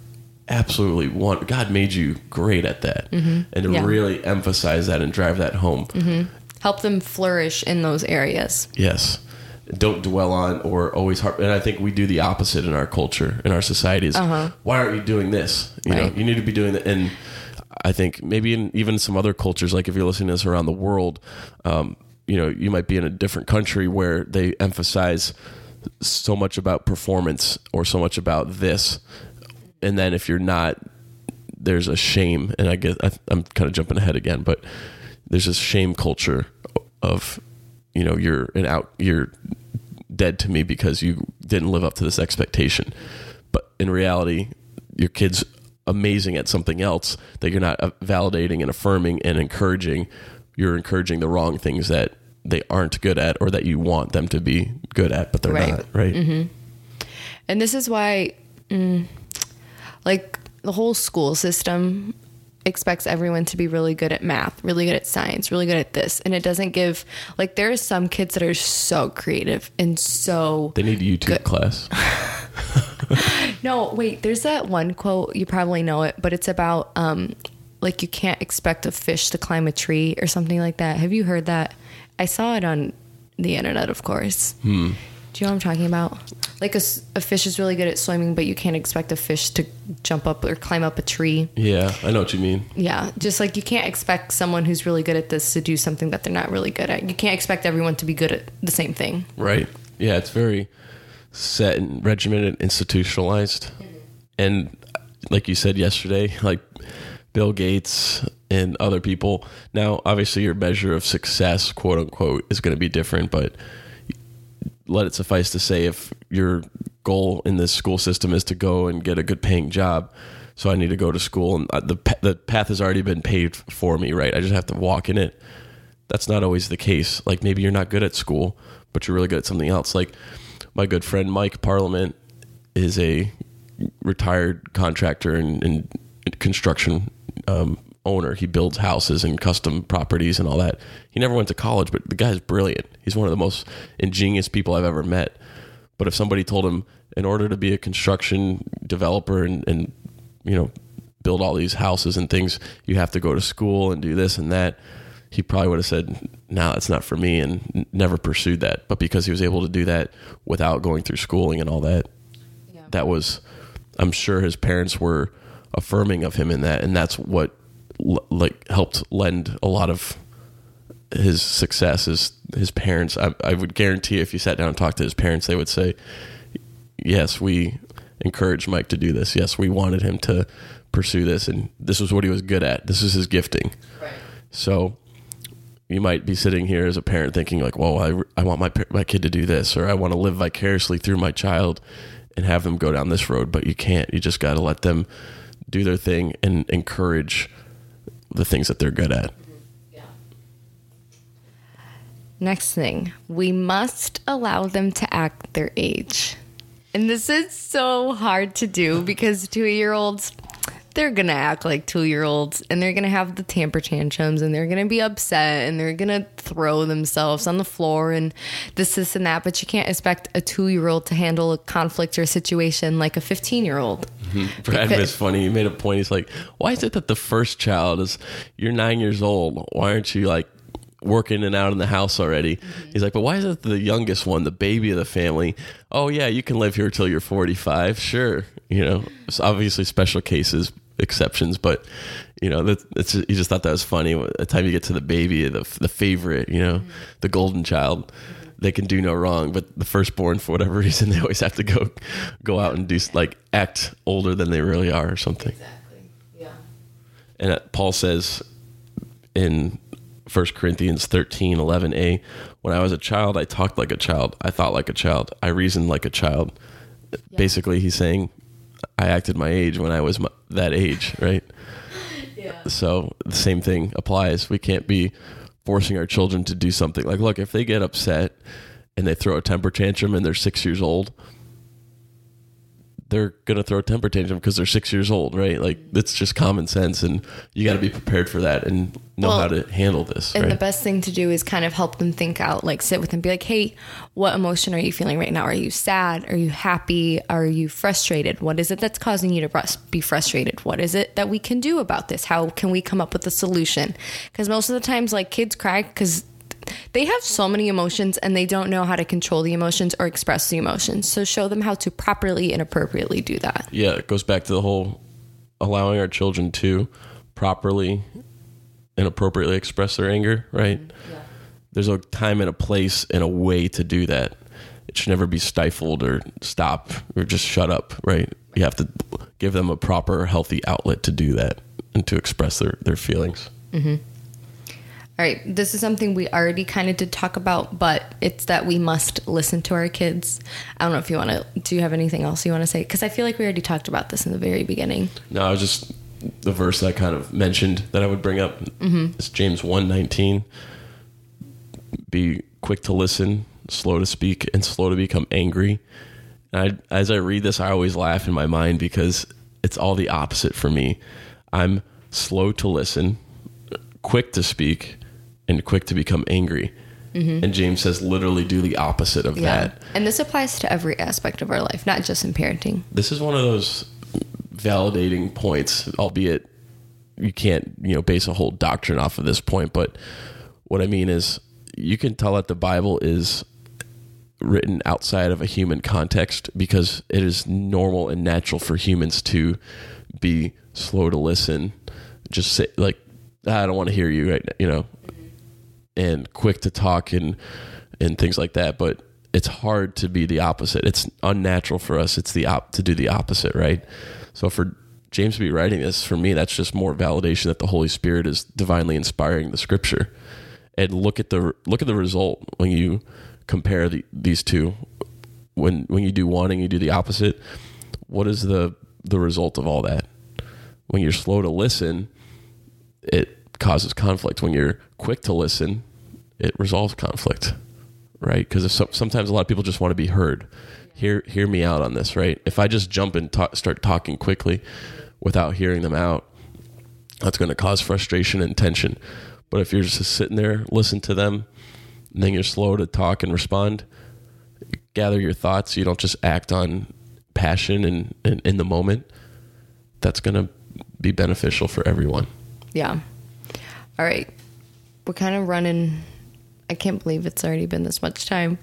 absolutely one. God made you great at that, and Mm-hmm. Yeah. Mm-hmm. really emphasize that and drive that home. Help them flourish in those areas. Yes, don't dwell on or always harp. And I think we do the opposite in our culture, in our societies. Why aren't you doing this? You Uh-huh. Right. know, you need to be doing that. And I think maybe in even some other cultures, like if you're listening to this around the world, um, you know, you might be in a different country where they emphasize so much about performance or so much about this, and then if you're not, there's a shame. And I guess I, I'm kind of jumping ahead again, but there's this shame culture of, you know, you're an out, you're dead to me because you didn't live up to this expectation. But in reality, your kid's amazing at something else that you're not uh, validating and affirming and encouraging. You're encouraging the wrong things that they aren't good at or that you want them to be good at, but they're Right. not. Right. And this is why, mm, like, the whole school system expects everyone to be really good at math, really good at science, really good at this. And it doesn't give, like, there are some kids that are so creative and so. They need a YouTube Good. class. No, wait, there's that one quote, you probably know it, but it's about, um, like, you can't expect a fish to climb a tree or something like that. Have you heard that? I saw it on the internet, of course. Hmm. Do you know what I'm talking about? Like a, a fish is really good at swimming, but you can't expect a fish to jump up or climb up a tree. Yeah, I know what you mean. Yeah, just like you can't expect someone who's really good at this to do something that they're not really good at. You can't expect everyone to be good at the same thing. Right. Yeah, it's very set and regimented, institutionalized. Mm-hmm. And like you said yesterday, like Bill Gates and other people. Now, obviously, your measure of success, quote unquote, is going to be different, but let it suffice to say if your goal in this school system is to go and get a good paying job, so I need to go to school, and uh, the the path has already been paved for me, right? I just have to walk in it. That's not always the case. Like maybe you're not good at school, but you're really good at something else. Like my good friend Mike Parliament is a retired contractor and construction um, owner. He builds houses and custom properties and all that. He never went to college, but the guy's brilliant. He's one of the most ingenious people I've ever met. But if somebody told him, in order to be a construction developer and, and you know build all these houses and things, you have to go to school and do this and that. He probably would have said, "No, that's not for me," and n- never pursued that. But because he was able to do that without going through schooling and all that, Yeah. that was, I'm sure his parents were affirming of him in that, and that's what l- like helped lend a lot of his success. Is his parents? I, I would guarantee if you sat down and talked to his parents, they would say, "Yes, we encouraged Mike to do this. Yes, we wanted him to pursue this, and this was what he was good at. This is his gifting." Right. So you might be sitting here as a parent thinking like, "Well, I, I want my my kid to do this, or I want to live vicariously through my child and have them go down this road." But you can't. You just got to let them do their thing and encourage the things that they're good at. Next thing, we must allow them to act their age. And this is so hard to do because two year olds, they're going to act like two year olds and they're going to have the temper tantrums and they're going to be upset and they're going to throw themselves on the floor and this, this, and that. But you can't expect a two year old to handle a conflict or a situation like a 15 year old. Mm-hmm. Brad Because- was funny. He made a point. He's like, "Why is it that the first child is you're nine years old? Why aren't you like working and out in the house already?" Mm-hmm. He's like, "But why is it the youngest one, the baby of the family? Oh yeah, you can live here till you're 45. Sure, you know, it's obviously special cases, exceptions, but." You know, that, that's he just thought that was funny. By the time you get to the baby, the the favorite, you know, the golden child, they can do no wrong. But the firstborn, for whatever reason, they always have to go go out and do like act older than they really are or something. Exactly. Yeah. And uh, Paul says in 1 Corinthians 13, 11a, when I was a child, I talked like a child. I thought like a child. I reasoned like a child. Basically, he's saying I acted my age when I was my, that age, right? Yeah. So the same thing applies. We can't be forcing our children to do something. Like, look, if they get upset and they throw a temper tantrum and they're six years old, they're gonna throw a temper tantrum because they're six years old, right? Like that's just common sense, and you got to be prepared for that and know Well, how to handle this, And right? the best thing to do is kind of help them think out, like sit with them, be like, hey, what emotion are you feeling right now? Are you sad? Are you happy? Are you frustrated? What is it that's causing you to be frustrated? What is it that we can do about this? How can we come up with a solution? Because most of the times, like kids cry because they have so many emotions and they don't know how to control the emotions or express the emotions. So show them how to properly and appropriately do that. yeah, it goes back to the whole allowing our children to properly and appropriately express their anger, right? Mm-hmm. There's a time and a place and a way to do that. It should never be stifled or stop or just shut up, right? You have to give them a proper, healthy outlet to do that and to express their, their feelings. Mm-hmm. All right, this is something we already kind of did talk about, but it's that we must listen to our kids. I don't know if you want to. Do you have anything else you want to say? Because I feel like we already talked about this in the very beginning. No, I was just the verse that I kind of mentioned that I would bring up. Mm-hmm. It's James one nineteen. Be quick to listen, slow to speak, and slow to become angry. And I, as I read this, I always laugh in my mind because it's all the opposite for me. I'm slow to listen, quick to speak, and quick to become angry. Mm-hmm. And James says, literally do the opposite of that. and this applies to every aspect of our life, not just in parenting. this is one of those validating points, albeit you can't, you know, base a whole doctrine off of this point. But what I mean is, you can tell that the Bible is written outside of a human context because it is normal and natural for humans to be slow to listen, just say like, ah, I don't want to hear you right, now," you know, and quick to talk and and things like that. But it's hard to be the opposite. It's unnatural for us. It's the op to do the opposite, right? So for James to be writing this, for me, that's just more validation that the Holy Spirit is divinely inspiring the Scripture. And look at the look at the result when you compare the, these two. When when you do one and you do the opposite, what is the the result of all that? when you're slow to listen, it causes conflict. When you're quick to listen, it resolves conflict, right? Because so, sometimes a lot of people just want to be heard. Hear hear me out on this, right? If I just jump and talk, start talking quickly without hearing them out, that's going to cause frustration and tension. But if you're just sitting there, listen to them, and then you're slow to talk and respond, gather your thoughts. You don't just act on passion and, and in the moment. That's going to be beneficial for everyone. Yeah. All right. We're kind of running. I can't believe it's already been this much time.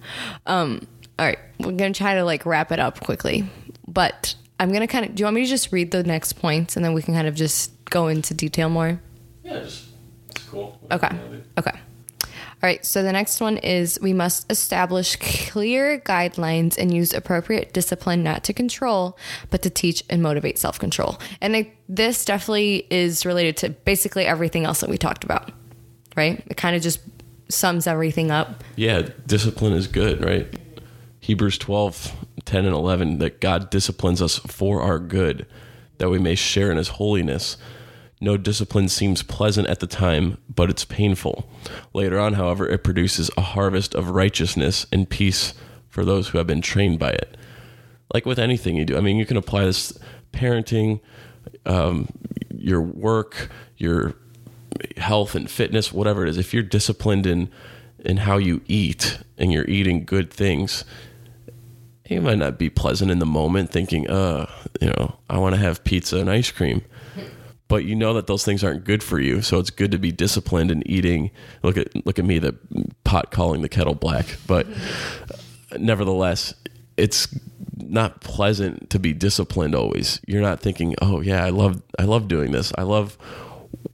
Um, all right. We're going to try to like wrap it up quickly. But I'm going to kind of. Do you want me to just read the next points and then we can kind of just go into detail more? Yeah, just it's cool. Okay. Okay. All right. So the next one is we must establish clear guidelines and use appropriate discipline not to control, but to teach and motivate self control. And I, this definitely is related to basically everything else that we talked about, right? It kind of just sums everything up. Yeah, discipline is good, right? Hebrews 12, 10 and 11, that God disciplines us for our good, that we may share in his holiness. No discipline seems pleasant at the time, but it's painful. Later on, however, it produces a harvest of righteousness and peace for those who have been trained by it. Like with anything you do, I mean, you can apply this parenting, um, your work, your health and fitness, whatever it is. If you're disciplined in in how you eat and you're eating good things, it might not be pleasant in the moment, thinking, "Uh, you know, I want to have pizza and ice cream." But you know that those things aren't good for you. So it's good to be disciplined in eating. Look at look at me, the pot calling the kettle black. But nevertheless, it's not pleasant to be disciplined always. You're not thinking, "Oh yeah, I love I love doing this. I love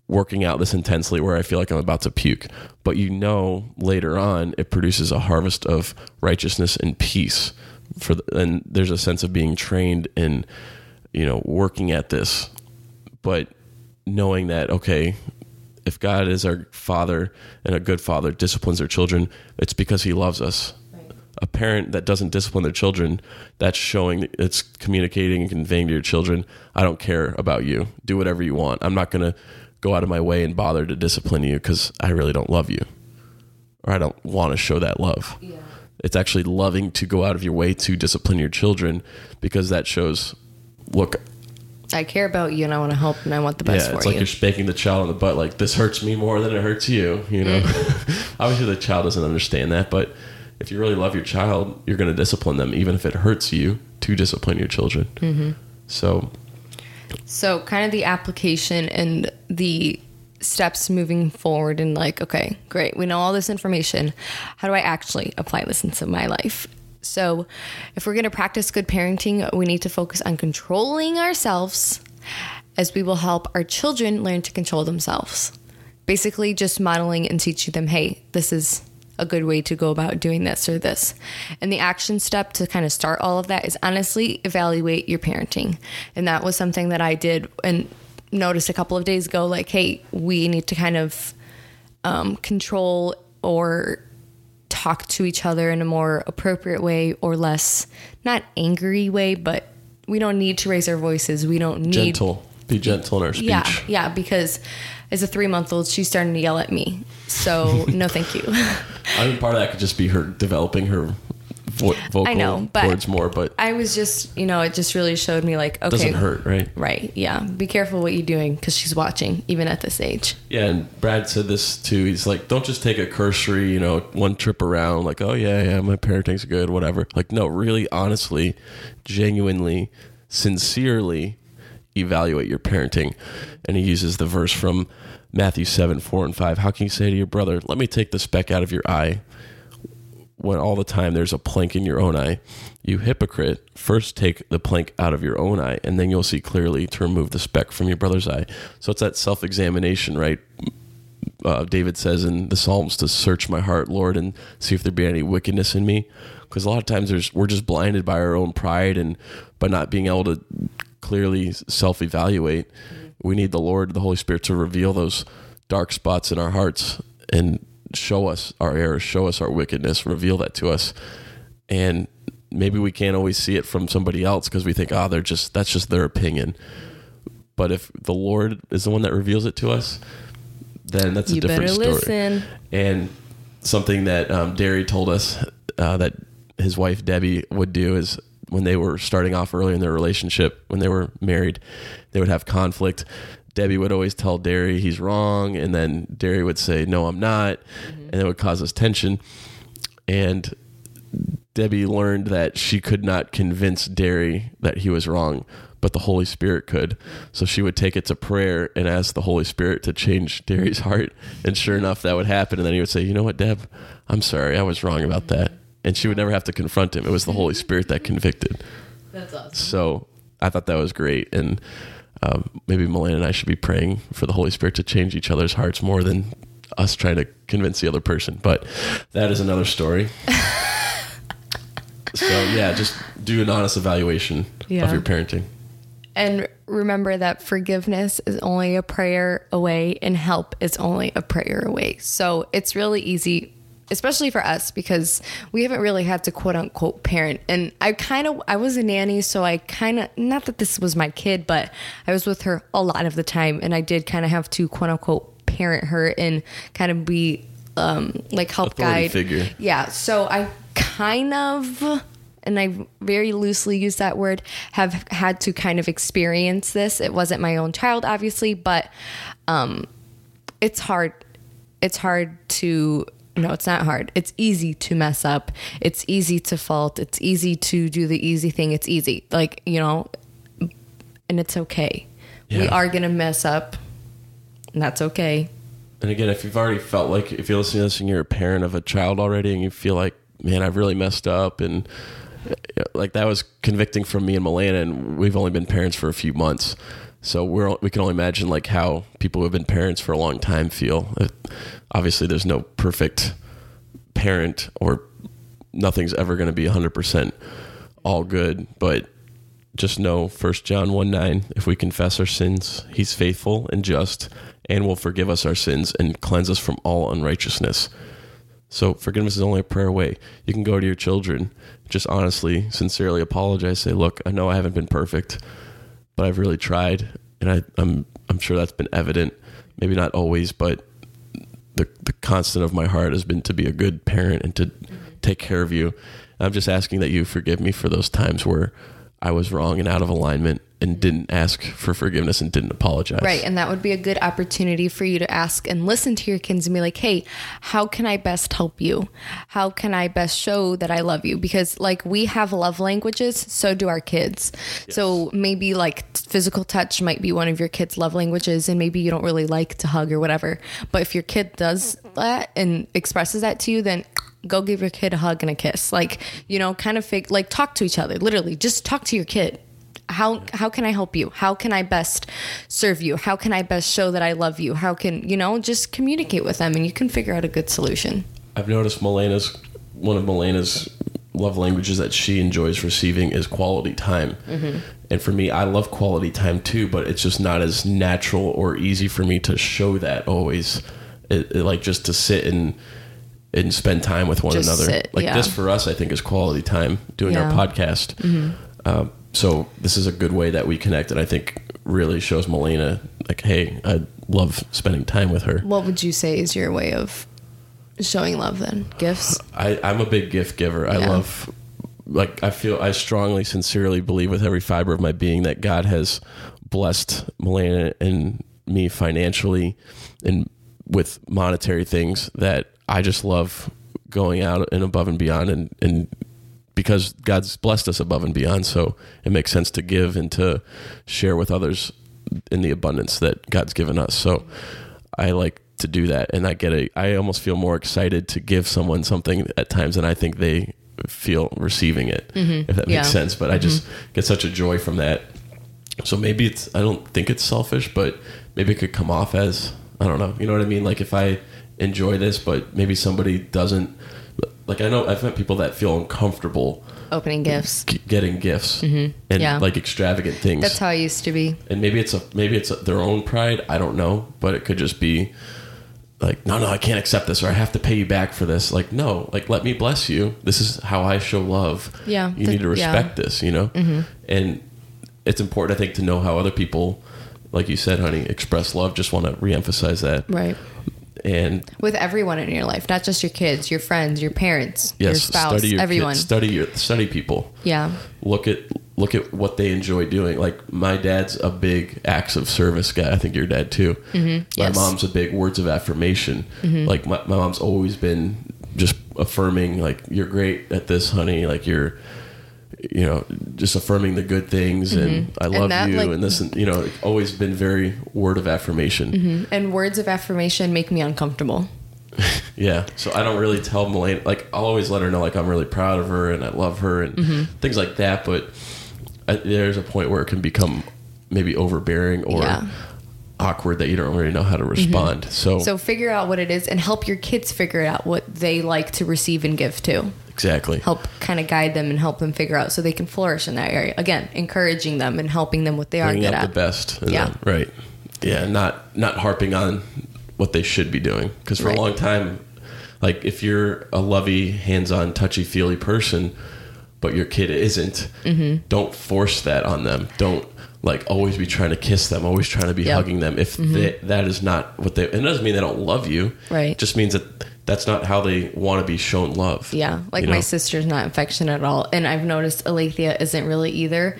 working out this intensely where I feel like I'm about to puke." But you know later on it produces a harvest of righteousness and peace for the, and there's a sense of being trained in you know working at this. But knowing that okay if god is our father and a good father disciplines their children it's because he loves us right. a parent that doesn't discipline their children that's showing it's communicating and conveying to your children i don't care about you do whatever you want i'm not going to go out of my way and bother to discipline you because i really don't love you or i don't want to show that love yeah. it's actually loving to go out of your way to discipline your children because that shows look I care about you and I want to help and I want the best yeah, for it's like you. you're spanking the child in the butt. Like this hurts me more than it hurts you. You know, Mm. obviously the child doesn't understand that, but if you really love your child, you're going to discipline them, even if it hurts you to discipline your children. Mm-hmm. So, so kind of the application and the steps moving forward and like, okay, great, we know all this information. How do I actually apply this into my life? So, if we're going to practice good parenting, we need to focus on controlling ourselves as we will help our children learn to control themselves. Basically, just modeling and teaching them, hey, this is a good way to go about doing this or this. And the action step to kind of start all of that is honestly evaluate your parenting. And that was something that I did and noticed a couple of days ago like, hey, we need to kind of um, control or talk to each other in a more appropriate way or less not angry way but we don't need to raise our voices. We don't need gentle. Be gentle in our speech. yeah yeah because as a three month old she's starting to yell at me. So no thank you. I mean part of that could just be her developing her vo- vocal I know, but words more but i was just you know it just really showed me like okay. Doesn't hurt right? Right yeah. Be careful what you're doing because she's watching even at this age. Yeah and brad said this too. He's like don't just take a cursory you know one trip around like oh yeah yeah my parenting's good whatever. Like no really honestly genuinely sincerely evaluate your parenting. And he uses the verse from matthew 7 4 and 5 how can you say to your brother let me take the speck out of your eye when all the time there's a plank in your own eye. You hypocrite, first take the plank out of your own eye, and then you'll see clearly to remove the speck from your brother's eye. So it's that self examination, right? Uh, David says in the Psalms to search my heart, Lord, and see if there be any wickedness in me. Because a lot of times there's we're just blinded by our own pride and by not being able to clearly self evaluate. We need the Lord, the Holy Spirit, to reveal those dark spots in our hearts and show us our errors, show us our wickedness, reveal that to us. And maybe we can't always see it from somebody else because we think, oh, they're just, that's just their opinion. But if the Lord is the one that reveals it to us, then that's You a different better story. listen. And something that um, Derry told us uh, that his wife Debbie would do is when they were starting off early in their relationship, when they were married, they would have conflict. Debbie would always tell Derry he's wrong, and then Derry would say, "No, I'm not," mm-hmm. and it would cause us tension. And Debbie learned that she could not convince Derry that he was wrong, but the Holy Spirit could. So she would take it to prayer and ask the Holy Spirit to change Derry's heart. And sure enough, that would happen. And then he would say, You know what, Deb? I'm sorry. I was wrong about that. And she would never have to confront him. It was the Holy Spirit that convicted. That's awesome. So I thought that was great. And um, maybe Milena and I should be praying for the Holy Spirit to change each other's hearts more than us trying to convince the other person. But that is another story. so yeah, just do an honest evaluation Yeah. of your parenting. And remember that forgiveness is only a prayer away and help is only a prayer away. So it's really easy, especially for us, because we haven't really had to quote unquote parent. And I kind of, I was a nanny, so I kind of, not that this was my kid, but I was with her a lot of the time. And I did kind of have to quote unquote parent her and kind of be um, like help Authority guide. figure. Yeah. So I kind of, and I very loosely use that word, have had to kind of experience this. It wasn't my own child, obviously, but um, it's hard. It's hard to. No, it's not hard. It's easy to mess up. It's easy to fault. It's easy to do the easy thing. It's easy. Like, you know, and it's okay. We are going to mess up, and that's okay. And again, if you've already felt like if you're listening to this and you're a parent of a child already, and you feel like, man, I've really messed up, and like that was convicting from me and Milena, and we've only been parents for a few months, so we're we can only imagine like how people who have been parents for a long time feel. Uh, Obviously, there's no perfect parent, or nothing's ever going to be 100 percent all good, but just know 1 John 1 9, if we confess our sins, he's faithful and just and will forgive us our sins and cleanse us from all unrighteousness. So forgiveness is only a prayer away. You can go to your children, just honestly, sincerely apologize. Say, look, I know I haven't been perfect, but I've really tried, and I, I'm I'm sure that's been evident. Maybe not always, but the the constant of my heart has been to be a good parent and to take care of you. I'm just asking that you forgive me for those times where I was wrong and out of alignment and didn't ask for forgiveness and didn't apologize. Right. And that would be a good opportunity for you to ask and listen to your kids and be like, hey, how can I best help you? How can I best show that I love you? Because, like, we have love languages, so do our kids. So maybe, like, physical touch might be one of your kids' love languages, and maybe you don't really like to hug or whatever. But if your kid does that and expresses that to you, then go give your kid a hug and a kiss. Like, you know, kind of fake, like, talk to each other. Literally, just talk to your kid how how can I help you? How can I best serve you? How can I best show that I love you? How can you know just communicate with them and you can figure out a good solution. I've noticed Milena's one of Milena's love languages that she enjoys receiving is quality time. And for me, I love quality time too, but it's just not as natural or easy for me to show that always. It, it, like just to sit and and spend time with one Just another. sit, like yeah. this for us, I think is quality time doing our Yeah. podcast. Um, so this is a good way that we connect, and I think really shows Milena like, hey, I love spending time with her. What would you say is your way of showing love then? Gifts? I, I'm a big gift giver. I love, like, I feel, I strongly, sincerely believe with every fiber of my being that God has blessed Milena and me financially and with monetary things that I just love going out and above and beyond and, and because God's blessed us above and beyond. So it makes sense to give and to share with others in the abundance that God's given us. So I like to do that. And I get a, I almost feel more excited to give someone something at times than I think they feel receiving it, mm-hmm. if that makes Yeah. sense. But I just mm-hmm. get such a joy from that. So maybe it's, I don't think it's selfish, but maybe it could come off as, I don't know. You know what I mean? Like if I enjoy this, but maybe somebody doesn't, like I know I've met people that feel uncomfortable Opening gifts. g- getting gifts mm-hmm. and Yeah. like extravagant things That's how I used to be. and maybe it's a maybe it's a, their own pride i don't know but it could just be like no no i can't accept this or i have to pay you back for this like no like let me bless you this is how i show love Yeah, you the- need to yeah. respect this you know mm-hmm. and it's important i think to know how other people like you said, honey, express love. Just want to reemphasize that. Right. And With everyone in your life, not just your kids, your friends, your parents, your spouse, study your everyone. kids, study your study people. Yeah. Look at look at what they enjoy doing. Like my dad's a big acts of service guy. I think your dad too. Mm-hmm. My Yes. mom's a big words of affirmation. Like my, my mom's always been just affirming like you're great at this, honey. Like you're you know just affirming the good things and I love that, you like- and this and you know always been very word of affirmation. And words of affirmation make me uncomfortable. Yeah. So I don't really tell Milena like I'll always let her know like I'm really proud of her and I love her and Mm-hmm. things like that. But I, there's a point where it can become maybe overbearing or Yeah. Mm-hmm. awkward that you don't really know how to respond. So, So figure out what it is and help your kids figure out what they like to receive and give to. Exactly. Help kind of guide them and help them figure out so they can flourish in that area. Again, encouraging them and helping them what they are good at. the best. Yeah. them. Right. Yeah. Not not harping on what they should be doing because for Right. a long time, like if you're a lovey, hands-on, touchy-feely person, but your kid isn't, Mm-hmm. don't force that on them. Don't like always be trying to kiss them, always trying to be Yep. hugging them. If they, that is not what they, and it doesn't mean they don't love you. Right. It just means that that's not how they want to be shown love. Yeah, like You my sister's not affectionate at all, and I've noticed Alethea isn't really either.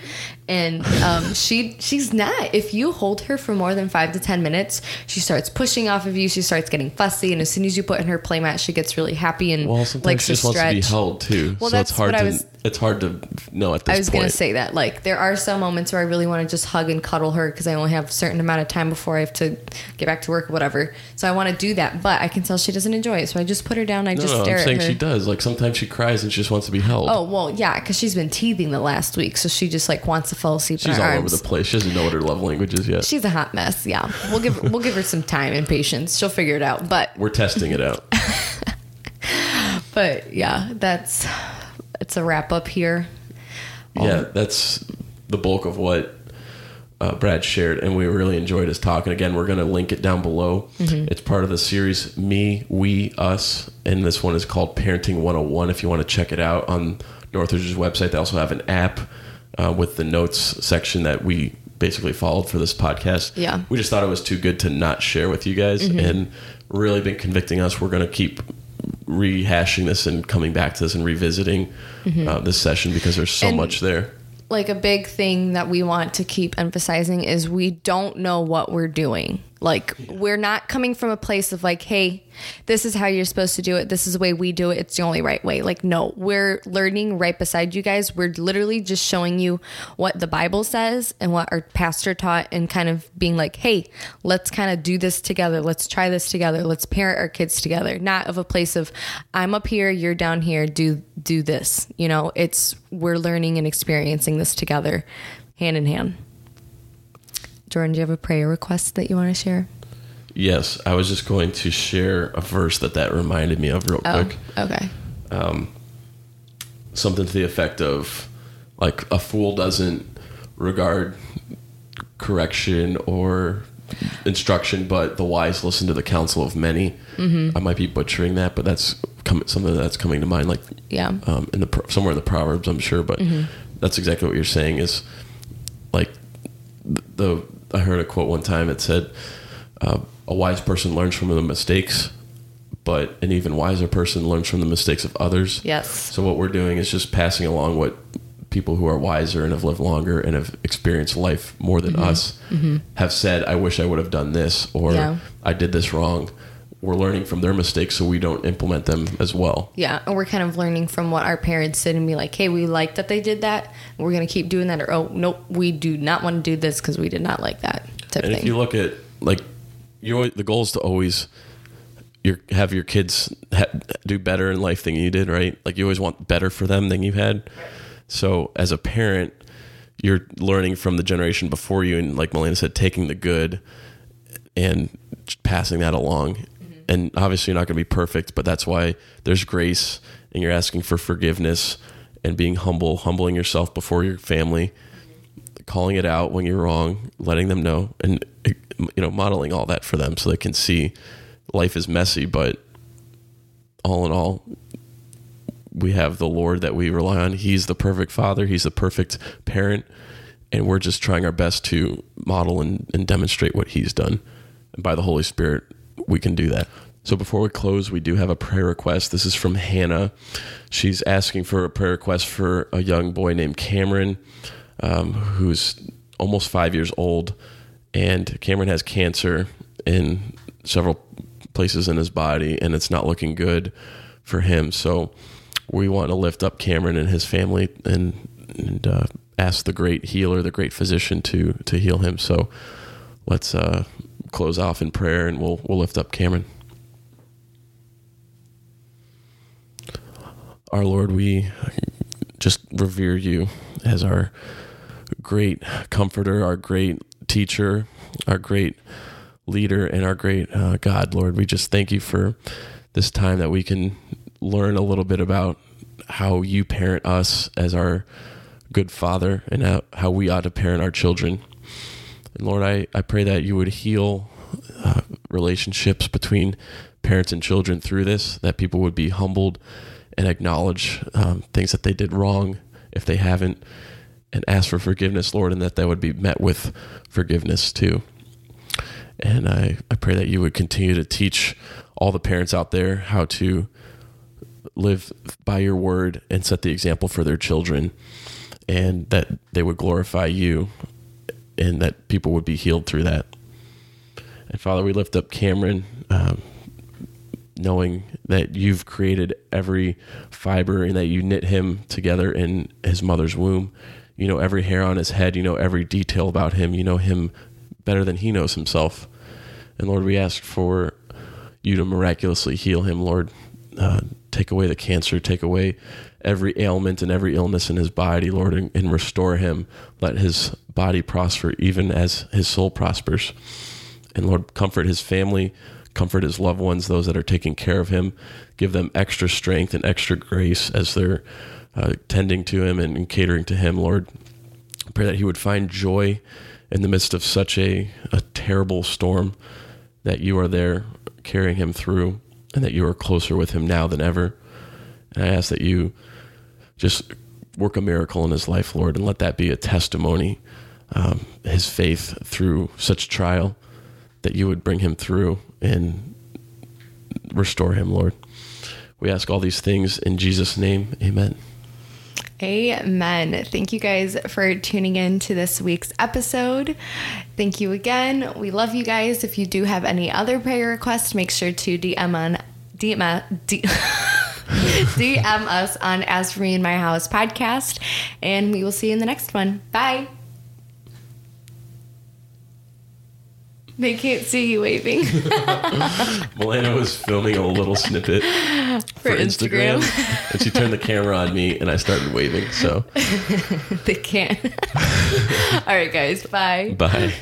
And um, she she's not. If you hold her for more than five to ten minutes, she starts pushing off of you. She starts getting fussy, and as soon as you put in her playmat, she gets really happy and Well, sometimes likes she just to wants to be held too. Well, so that's it's hard what I was- it's hard to know at this I was gonna say that. Like there are some moments where I really want to just hug and cuddle her because I only have a certain amount of time before I have to get back to work or whatever. So I want to do that, but I can tell she doesn't enjoy it. So I just put her down. I no, just no, stare I'm saying at her. she does. Like sometimes she cries and she just wants to be held. Oh well, yeah, because she's been teething the last week, so she just like wants to fall asleep She's in all our over the place. She doesn't know what her love language is yet. She's a hot mess. Yeah, we'll give we'll give her some time and patience. She'll figure it out. But We're testing it out. but yeah, that's it's a wrap up here. yeah, that's the bulk of what uh, Brad shared, and we really enjoyed his talk. And again, we're going to link it down below. It's part of the series Me, We, Us, and this one is called Parenting 101. If you want to check it out on Northridge's website, they also have an app uh, with the notes section that we basically followed for this podcast. Yeah. we just thought it was too good to not share with you guys, and really been convicting us. We're going to keep rehashing this and coming back to this and revisiting uh, this session because there's so And- much there. Like a big thing that we want to keep emphasizing is we don't know what we're doing. Like we're not coming from a place of like, hey, this is how you're supposed to do it. This is the way we do it. It's the only right way. Like no, we're learning right beside you guys. We're literally just showing you what the Bible says and what our pastor taught and kind of being like, hey, let's kind of do this together. Let's try this together. Let's parent our kids together. Not of a place of I'm up here, you're down here, do do this. You know, it's we're learning and experiencing this together, hand in hand. Jordan, do you have a prayer request that you want to share? Yes, I was just going to share a verse that that reminded me of real quick. okay. Something to the effect of, like, a fool doesn't regard correction or instruction, but the wise listen to the counsel of many. Mm-hmm. I might be butchering that, but that's com- something that's coming to mind. Like, Yeah. um, in the somewhere in the proverbs, I'm sure, but that's exactly what you're saying. Is like the I heard a quote one time. It said, uh, "A wise person learns from the mistakes, but an even wiser person learns from the mistakes of others." Yes. So what we're doing is just passing along what people who are wiser and have lived longer and have experienced life more than us have said. I wish I would have done this, or Yeah. I did this wrong. We're learning from their mistakes, so we don't implement them as well. Yeah, and we're kind of learning from what our parents did and be like, hey, we like that they did that. We're going to keep doing that. Or, oh, nope, we do not want to do this because we did not like that type And thing. if you look at like you, always- the goal is to always your have your kids ha, do better in life than you did, right? Like you always want better for them than you had. So as a parent, you're learning from the generation before you, and like Milena said, taking the good and passing that along. And obviously, you're not going to be perfect, but that's why there's grace, and you're asking for forgiveness and being humble, humbling yourself before your family calling it out when you're wrong, letting them know, and you know, modeling all that for them so they can see life is messy, but all in all, we have the Lord that we rely on. He's the perfect father. He's the perfect parent, and we're just trying our best to model and, and demonstrate what he's done. And by the Holy Spirit, we can do that. So before we close, we do have a prayer request. This is from Hannah. She's asking for a prayer request for a young boy named Cameron, um, who's almost five years old. And Cameron has cancer in several places in his body, and it's not looking good for him. So we want to lift up Cameron and his family and, and uh, ask the great healer, the great physician, to to heal him. So let's uh, close off in prayer, and we'll we'll lift up Cameron. Our Lord, we just revere you as our great comforter, our great teacher, our great leader, and our great uh, God, Lord. We just thank you for this time that we can learn a little bit about how you parent us as our good father and how, how we ought to parent our children. And Lord, I, I pray that you would heal uh, relationships between parents and children through this, that people would be humbled and acknowledge um, things that they did wrong if they haven't, and ask for forgiveness, Lord, and that that would be met with forgiveness too. And I, I pray that you would continue to teach all the parents out there how to live by your word and set the example for their children, and that they would glorify you, and that people would be healed through that. And Father, we lift up Cameron. Um, knowing that you've created every fiber and that you knit him together in his mother's womb. You know every hair on his head, you know every detail about him, you know him better than he knows himself. And Lord, we ask for you to miraculously heal him, Lord. Uh, take away the cancer, take away every ailment and every illness in his body, Lord, and, and restore him. Let his body prosper even as his soul prospers. And Lord, comfort his family comfort his loved ones, those that are taking care of him, give them extra strength and extra grace as they're uh, tending to him and, and, catering to him, Lord. I pray that he would find joy in the midst of such a, a terrible storm, that you are there carrying him through, and that you are closer with him now than ever. And I ask that you just work a miracle in his life, Lord, and let that be a testimony, um, his faith through such trial, that you would bring him through and restore him, Lord. We ask all these things in Jesus' name. Amen. Amen. Thank you guys for tuning in to this week's episode. Thank you again. We love you guys. If you do have any other prayer requests, make sure to DM on DM, DM us on As For Me in My House podcast, and we will see you in the next one. Bye. They can't see you waving. Milena was filming a little snippet for, for Instagram. Instagram. and she turned the camera on me and I started waving. So they can't. All right, guys. Bye. Bye.